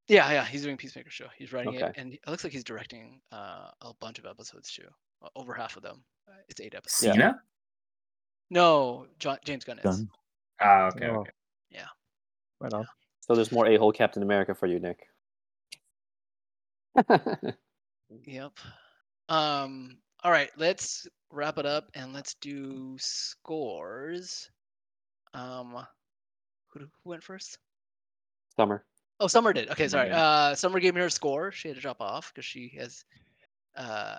yeah, yeah, he's doing Peacemaker show. He's writing it, and it looks like he's directing uh, a bunch of episodes too. Over half of them. Uh, It's eight episodes. Yeah. Cena? No, John, James Gunn is. Gunn. Ah, okay, Oh. okay. Right on. So there's more a hole Captain America for you, Nick. [LAUGHS] Yep. Um. All right. Let's wrap it up and let's do scores. Um. Who, who went first? Summer. Oh, Summer did. Okay, sorry. did. Uh, Summer gave me her score. She had to drop off because she has, uh,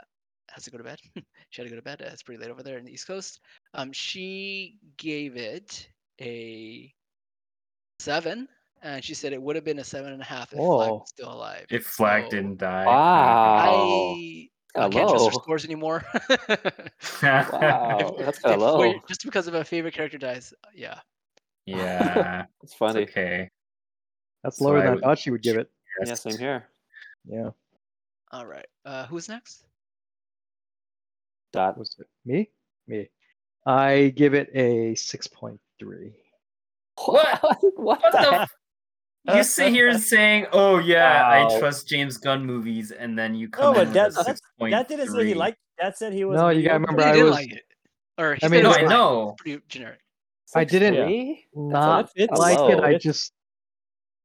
has to go to bed. [LAUGHS] she had to go to bed. Uh, It's pretty late over there in the East Coast. Um, she gave it a seven, and she said it would have been a seven and a half if Flag Whoa. was still alive. If Flag So didn't die. Wow. I, I can't trust her scores anymore. [LAUGHS] Wow, [LAUGHS] If- that's kind of low. just because of a favorite character dies. Yeah. yeah. [LAUGHS] It's It's funny. okay. That's So lower I than I thought she would give it. Yeah, same here. Yeah. All right. Uh, who's next? Dot. Was it me? Me. I give it a six point three. What? what What the the heck? f- You sit here [LAUGHS] saying, "Oh yeah, Wow. I trust James Gunn movies," and then you No, come but in that- with a that- six point That didn't say he liked. That said he was. No, you gotta mediocre. remember he I didn't was- like it. Or he I said mean, it No, was I fine. know. Pretty generic. I didn't Three? not That's like it. low. I just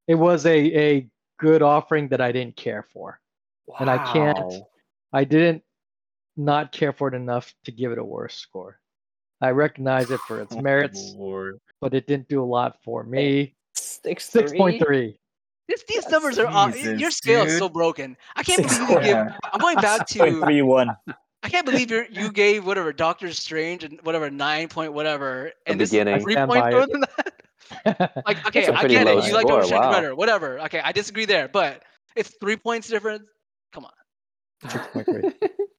it was a a good offering that I didn't care for. And I can't- Wow. I didn't not care for it enough to give it a worse score. I recognize it for its [LAUGHS] merits, Lord. but it didn't do a lot for me. Six Six point three. This, these That's- numbers are off. Jesus, Your scale is dude. so broken. I can't Six believe you give. Yeah. I'm going back to. three one. I can't believe you you gave whatever Doctor Strange and whatever nine point whatever, and this beginning. is three Stand points by lower it. than that. [LAUGHS] Like okay, a I pretty get low it. You like score, Doctor Strange wow. better, whatever. Okay, I disagree there, but it's three points difference. Come on, Six point three. [LAUGHS] your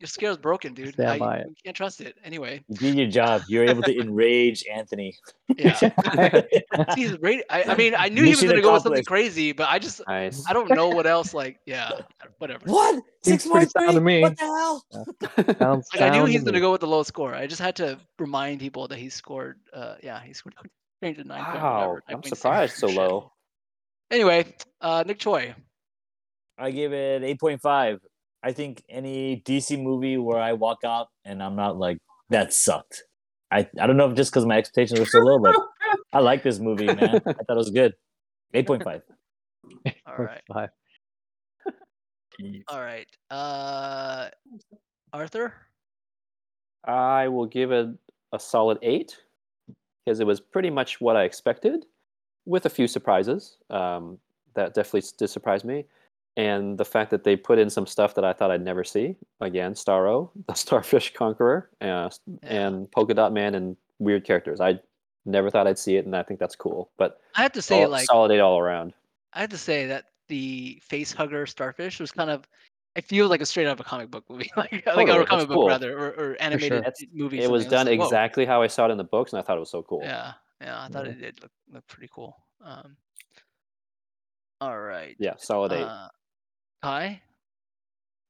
scale's broken, dude. Stand I, by it. can't trust it. Anyway, You did your job. You're able to enrage Anthony. yeah. [LAUGHS] See, his rate. I, I mean, I knew he was gonna go with something crazy, but I just nice. I don't know what else. Like, yeah, whatever. what? Six pretty point sound to three? me. What the hell? [LAUGHS] Sounds Like I knew sound he's to gonna go with the low score. I just had to remind people that he scored. Uh, yeah, he scored Strange at nine. wow, I'm 9.6 surprised so low. Anyway, uh, Nick Choi. I give it eight point five. I think any DC movie where I walk out and I'm not like that sucked. I I don't know if just because my expectations were so low, but I like this movie, man. I [LAUGHS] thought it was good. Eight point five. All right, [LAUGHS] Five. all right. Uh, Arthur. I will give it a solid eight because it was pretty much what I expected. with a few surprises. Um, that definitely did surprise me, and the fact that they put in some stuff that I thought I'd never see. Again, Starro, [LAUGHS] the Starfish Conqueror, uh, and Polka Dot Man, and weird characters. I never thought I'd see it, and I think that's cool. But I have to say, all, like, solid eight all around. I have to say that the face hugger starfish was kind of. I feel like a straight out of a comic book movie, [LAUGHS] like like Totally, or a comic book cool. rather, or, or animated That's- movie. It was done like, exactly how I saw it in the books, and I thought it was so cool. Yeah, yeah, I thought it did look, look pretty cool. Um, all right. Yeah, solid eight. Uh, Kai,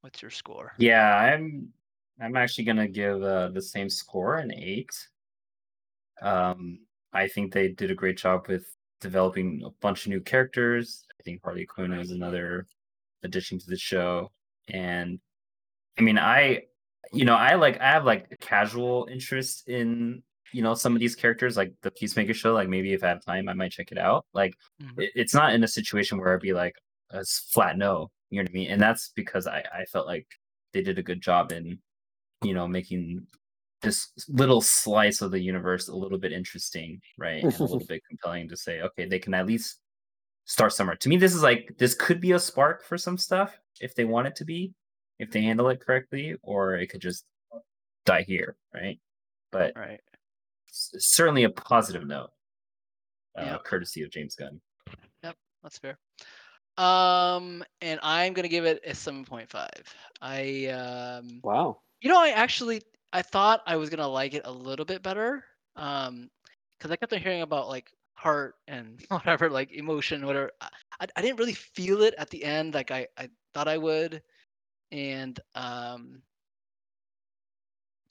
what's your score? Yeah, I'm I'm actually gonna give uh, the same score an eight. Um, I think they did a great job with developing a bunch of new characters. I think Harley Quinn is another addition to the show, and I mean, I you know, I like I have like a casual interest in you know some of these characters, like the Peacemaker show. Like maybe if I have time, I might check it out. Like Mhm. it, it's not in a situation where I'd be like a flat no. You know what I mean? And that's because I I felt like they did a good job in you know making this little slice of the universe a little bit interesting, right? And a little [LAUGHS] bit compelling to say, okay, they can at least start somewhere. To me, this is like this could be a spark for some stuff if they want it to be, if they handle it correctly, or it could just die here, right? But Right. certainly a positive note, uh, Yep. courtesy of James Gunn. Yep, that's fair. Um, and I'm gonna give it a 7.5. I um, Wow. you know, I actually I thought I was gonna like it a little bit better. Um, because I kept on hearing about like heart and [LAUGHS] whatever, like emotion, whatever. I, I I didn't really feel it at the end, like I I thought I would, and um,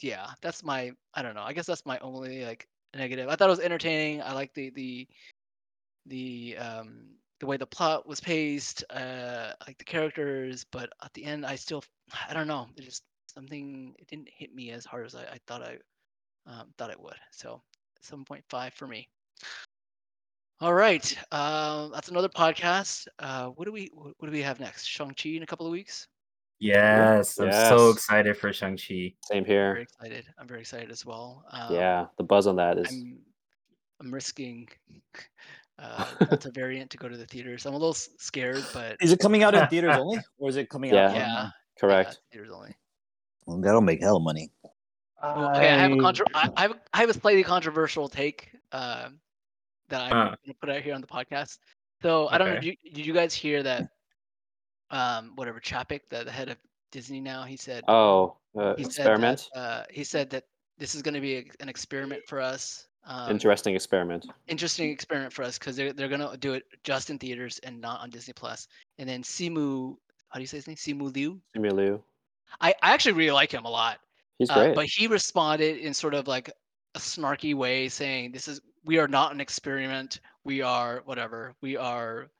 yeah, that's my I don't know. I guess that's my only like negative. I thought it was entertaining. I like the the the um the way the plot was paced, uh like the characters, but at the end I still [SIGHS] I don't know. It just something it didn't hit me as hard as I, I thought I um, thought it would. So 7.5 for me. All right. Uh, that's another podcast. Uh, what do we what, what do we have next? Shang-Chi in a couple of weeks? Yes, I'm so excited for Shang Chi. Same I'm very here. excited. I'm very excited as well. Um, Yeah, the buzz on that is I'm I'm risking [LAUGHS] uh, [LAUGHS] Delta variant to go to the theaters. I'm a little scared, but Is it coming out in theaters only, [LAUGHS] or is it coming Yeah. out? yeah, online? yeah, correct. theaters only. Well, that'll make hell of money. Well, okay, I have a contro- I, I have a, I have a slightly controversial take um, that I'm Huh. going to put out here on the podcast. So I don't know. Did you, did you guys hear that? Um, whatever Chapek, the, the head of Disney now, he said Oh, uh, he experiment. said that uh, he said that this is going to be a, an experiment for us. Um, Interesting experiment. interesting experiment for us because they're they're gonna do it just in theaters and not on Disney Plus. And then Simu, how do you say his name? Simu Liu. Simu Liu. I, I actually really like him a lot. He's Uh, great. but he responded in sort of like a snarky way, saying, "This is we are not an experiment. We are whatever. We are."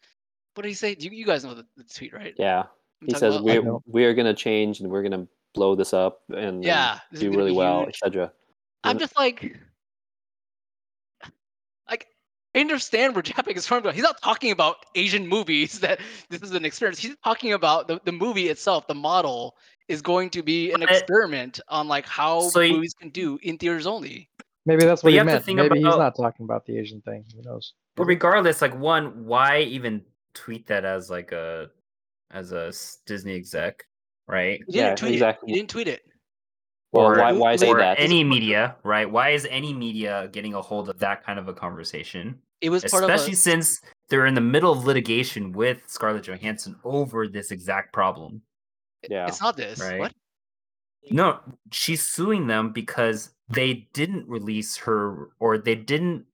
What did he say? You, you guys know the, the tweet, right? yeah. I'm He says about? we're we are gonna change and we're gonna blow this up and, and Yeah, this do really well, etc. I'm just like, like I understand where Chapek is from, he's not talking about Asian movies [LAUGHS] that this is an experience. He's talking about the, the movie itself, the model is going to be an But- experiment on like how So you- movies can do in theaters only. Maybe that's what you he have meant. think Maybe he's not talking about the Asian thing. Who knows? But regardless, like one, why even tweet that as like a as a s- Disney exec, right? He didn't Yeah, tweet exactly. it. He didn't tweet it. Well, Or- why, why say or that? any media, right? Why is any media getting a hold of that kind of a conversation? It was part of a, Especially since they're in the middle of litigation with Scarlett Johansson over this exact problem. Yeah. It's not this. Right. What? No, she's suing them because they didn't release her or they didn't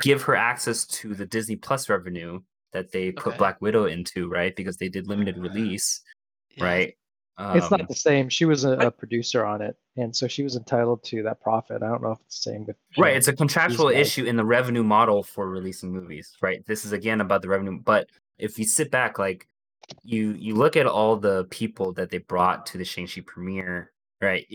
give her access to the Disney Plus revenue that they put Okay. Black Widow into, right? Because they did limited ah. release, Yeah. right? It's Um, not the same. She was a, a producer on it, and so she was entitled to that profit. I don't know if it's the same with Right, uh, it's a contractual issue in the revenue model for releasing movies, right? This is again about the revenue, but if you sit back, like you you look at all the people that they brought to the Shang-Chi premiere, right?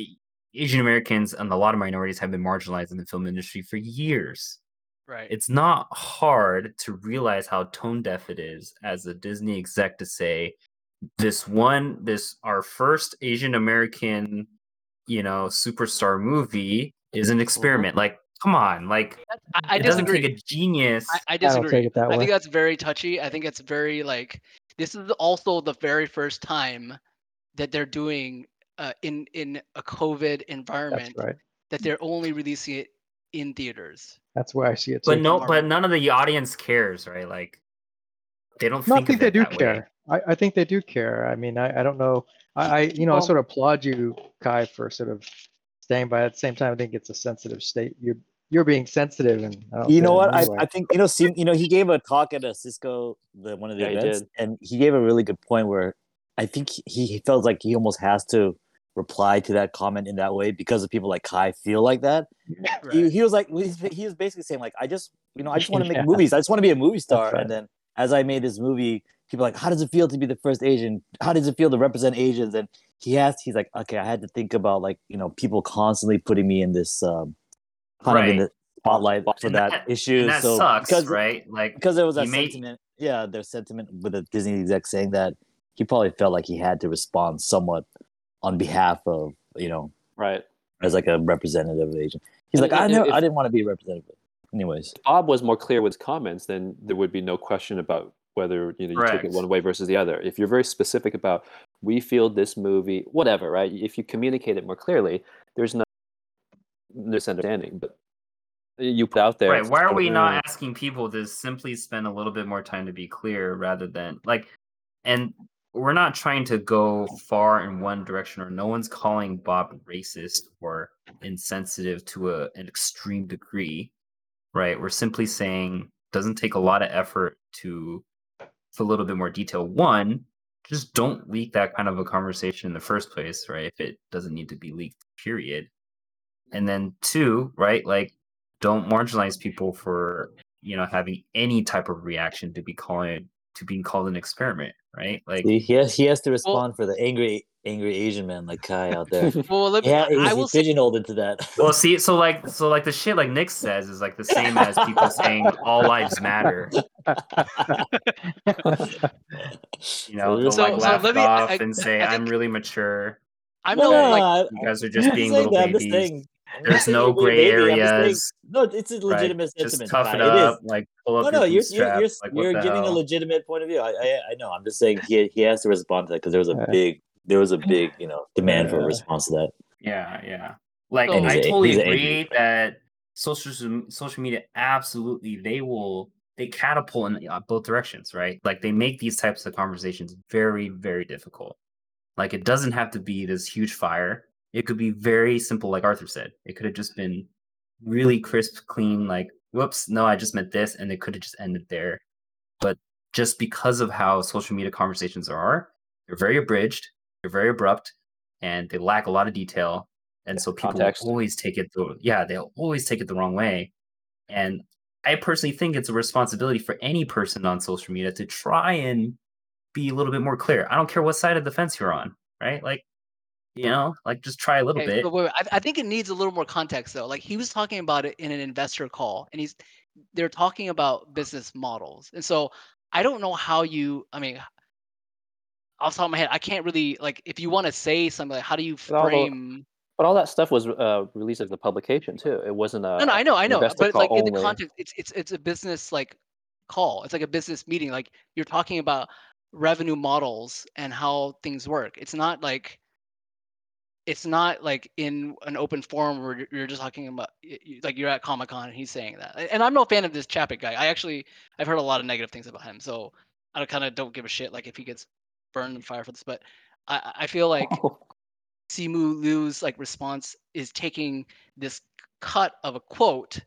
Asian Americans and a lot of minorities have been marginalized in the film industry for years. Right. It's not hard to realize how tone deaf it is as a Disney exec to say this one, this our first Asian American, you know, superstar movie is an experiment. Like come on, like I, I it doesn't disagree. take a genius. I, I I disagree. take it that I think that's very touchy. I think it's very like this is also the very first time that they're doing uh, in in a COVID That's environment right. that they're only releasing it in theaters. That's where I see it. but no, but none of the audience cares, right? Like they don't No, I think, think of they it do that way. Care. I, I think they do care. I mean, I, I don't know. I, I you know I sort of applaud you, Kai, for sort of staying by. At the same time, I think it's a sensitive state. You're you're being sensitive, and I don't You know what? I, anyway. I think you know. See, you know, he gave a talk at a Cisco, the one of the Yeah, events, did. and he gave a really good point where I think he, he felt like he almost has to reply to that comment in that way because of people like Kai feel like that. [LAUGHS] He, Right. he was like, he was basically saying like, I just, you know, I just want to [LAUGHS] Yeah. make movies. I just want to be a movie star. right. And then as I made this movie, people are like, how does it feel to be the first Asian? How does it feel to represent Asians? And he asked, he's like, okay, I had to think about like, you know, people constantly putting me in this um, kind of in the spotlight for And that, that- issue. That so sucks, because, right? Like because there was that he made- sentiment, yeah, there's sentiment with the Disney exec saying that he probably felt like he had to respond somewhat on behalf of, you know, Right. as like a representative of Asian. He's And like, I know, if- I didn't want to be a representative. Anyways, Bob was more clear with his comments, then there would be no question about whether you know you take it one way versus the other. If you're very specific about we feel this movie, whatever, right? If you communicate it more clearly, there's no misunderstanding. But you put out there, right why are we "Mm, not asking people to simply spend a little bit more time to be clear rather than like and we're not trying to go far in one direction or no one's calling bob racist or insensitive to a, an extreme degree right we're simply saying doesn't take a lot of effort to for a little bit more detail. One just don't leak that kind of a conversation in the first place right if it doesn't need to be leaked period. And then two right like don't marginalize people for you know having any type of reaction to be calling to being called an experiment right? Like he has, he has to respond for the angry, angry Asian man like Kai out there. [LAUGHS] Well, let me, yeah, I, he's, I will he's say pigeonholed into that. [LAUGHS] well see so like so like the shit like nick says is like the same as people [LAUGHS] saying all lives matter you know they'll So- like so laugh let me- off I- and say I i'm really mature I'm no, no no, like you guys are just being saying little that, I'm just babies saying- I'm not There's no gray baby, I'm just saying- areas, No, it's a right? legitimate just tough Kai, it it is. up like pull up No, no, your you're you're you're, like, you're the giving a legitimate point of view. I, I I know. I'm just saying he he has to respond to that because there was a Yeah. big there was a big you know demand for a response to that. Yeah, yeah. Like So- And he's I a- totally he's a agree that social social media absolutely they will they catapult in uh, both directions, right? Like they make these types of conversations very very difficult. Like it doesn't have to be this huge fire. It could be very simple, like Arthur said. It could have just been really crisp, clean. Like, whoops, no, I just meant this, and it could have just ended there. But just because of how social media conversations are, they're very abridged, they're very abrupt, and they lack a lot of detail. And so people always take it the yeah, they'll always take it the wrong way. And I personally think it's a responsibility for any person on social media to try and be a little bit more clear. I don't care what side of the fence you're on, right? Like, you know, like just try a little Okay, bit. but wait, wait, I, I think it needs a little more context though. Like he was talking about it in an investor call, and he's they're talking about business models, and so I don't know how you. I mean, off the top of my head, I can't really like if you want to say something like how do you frame? But all that stuff was uh, released as a publication too. It wasn't a No, no, I know, I know, but like in the context, it's it's it's a business like call. It's like a business meeting. Like you're talking about revenue models and how things work. It's not like it's not like in an open forum where you're- just talking about like you're at Comic Con and he's saying that. And I'm no fan of this Chapek guy. I actually I've heard a lot of negative things about him, so I kind of don't give a shit like if he gets burned in fire for this. But I I I feel like [LAUGHS] Simu Liu's like response is taking this cut of a quote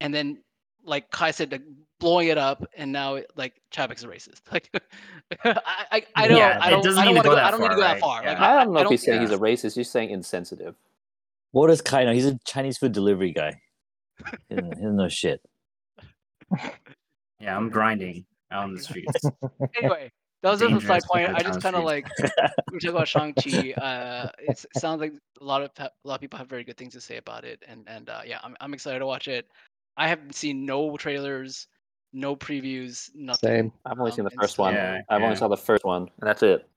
and then like Kai said like, blowing it up and now it, like Chapek's a racist. Like [LAUGHS] I I, I don't Yeah, I don't doesn't I don't want to go go that I don't need to far, go that right? far. Like, I don't know if don't- he's saying he's a racist. He's saying insensitive. What does Kai know? He's a Chinese food delivery guy. [LAUGHS] He doesn't, he doesn't know shit. Yeah, I'm grinding out on the streets. anyway, that was just a side point. I just kind of like [LAUGHS] we talk about Shang Chi. Uh, it sounds like a lot of a lot of people have very good things to say about it, and and uh, yeah, I'm I'm excited to watch it. I haven't seen no trailers, no previews, nothing. Same. I've only Um, seen the first one. Yeah, I've only saw the first one, and that's it.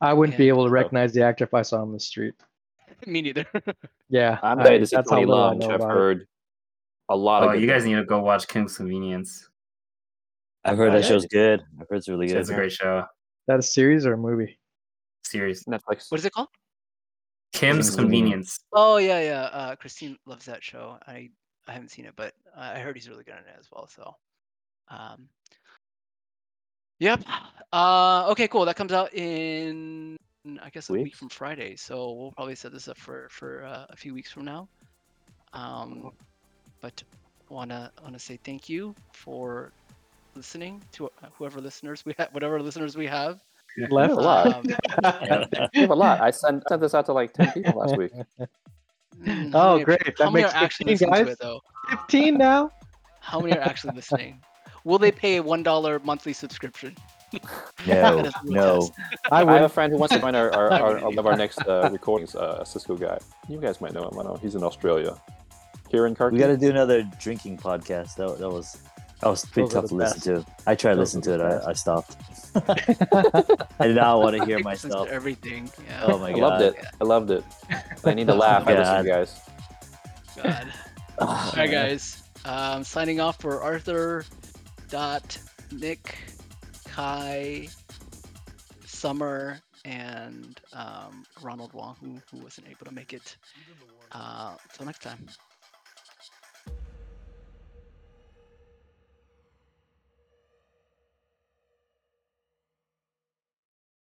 I wouldn't be able to recognize the actor if I saw him on the street. [LAUGHS] Me neither. [LAUGHS] Yeah, I'm I- ready to see that's how Tony little I Leung, know which I've heard A lot Oh, of. you guys things. need to go watch Kim's Convenience. I've heard that show's good. I've heard it's really good. It's a great show. that a series or a movie? Series. Netflix. What is it called? Kim's Kim's Convenience. Oh yeah, yeah. Uh, Christine loves that show. I I haven't seen it, but I heard he's really good in it as well. So, um, yep. Uh, okay, cool. That comes out in I guess a week Week? from Friday. So we'll probably set this up for for uh, a few weeks from now. Um, but wanna wanna say thank you for listening to uh, whoever listeners we have, whatever listeners we have. Left. a lot. Um, [LAUGHS] We have a lot. I sent sent this out to like ten people last week. mm, Oh, many- great. That How many makes are actually 15 listening to guys. it though? Fifteen now. How many are actually listening? Will they pay a one dollar monthly subscription? No, [LAUGHS] That is real no. I I have a friend who wants to join our, our, I our, [LAUGHS] of our next uh, recordings. Uh, a Cisco guy. You guys might know him. I know he's in Australia. Kieran Karki. We got to do another drinking podcast. That, that was that was pretty Those tough the to listen to. I tried to listen to it. I, I stopped. [LAUGHS] I did not want to hear myself. Everything. Yeah. Oh my I god. loved it. I loved it. I need to [LAUGHS] laugh. I listen, God. guys. God. Ah, [SIGHS] All right, guys. Um, signing off for Arthur, Dot, Nick, Kai, Summer, and um, Ronald Wong, who, who wasn't able to make it. Uh, until next time.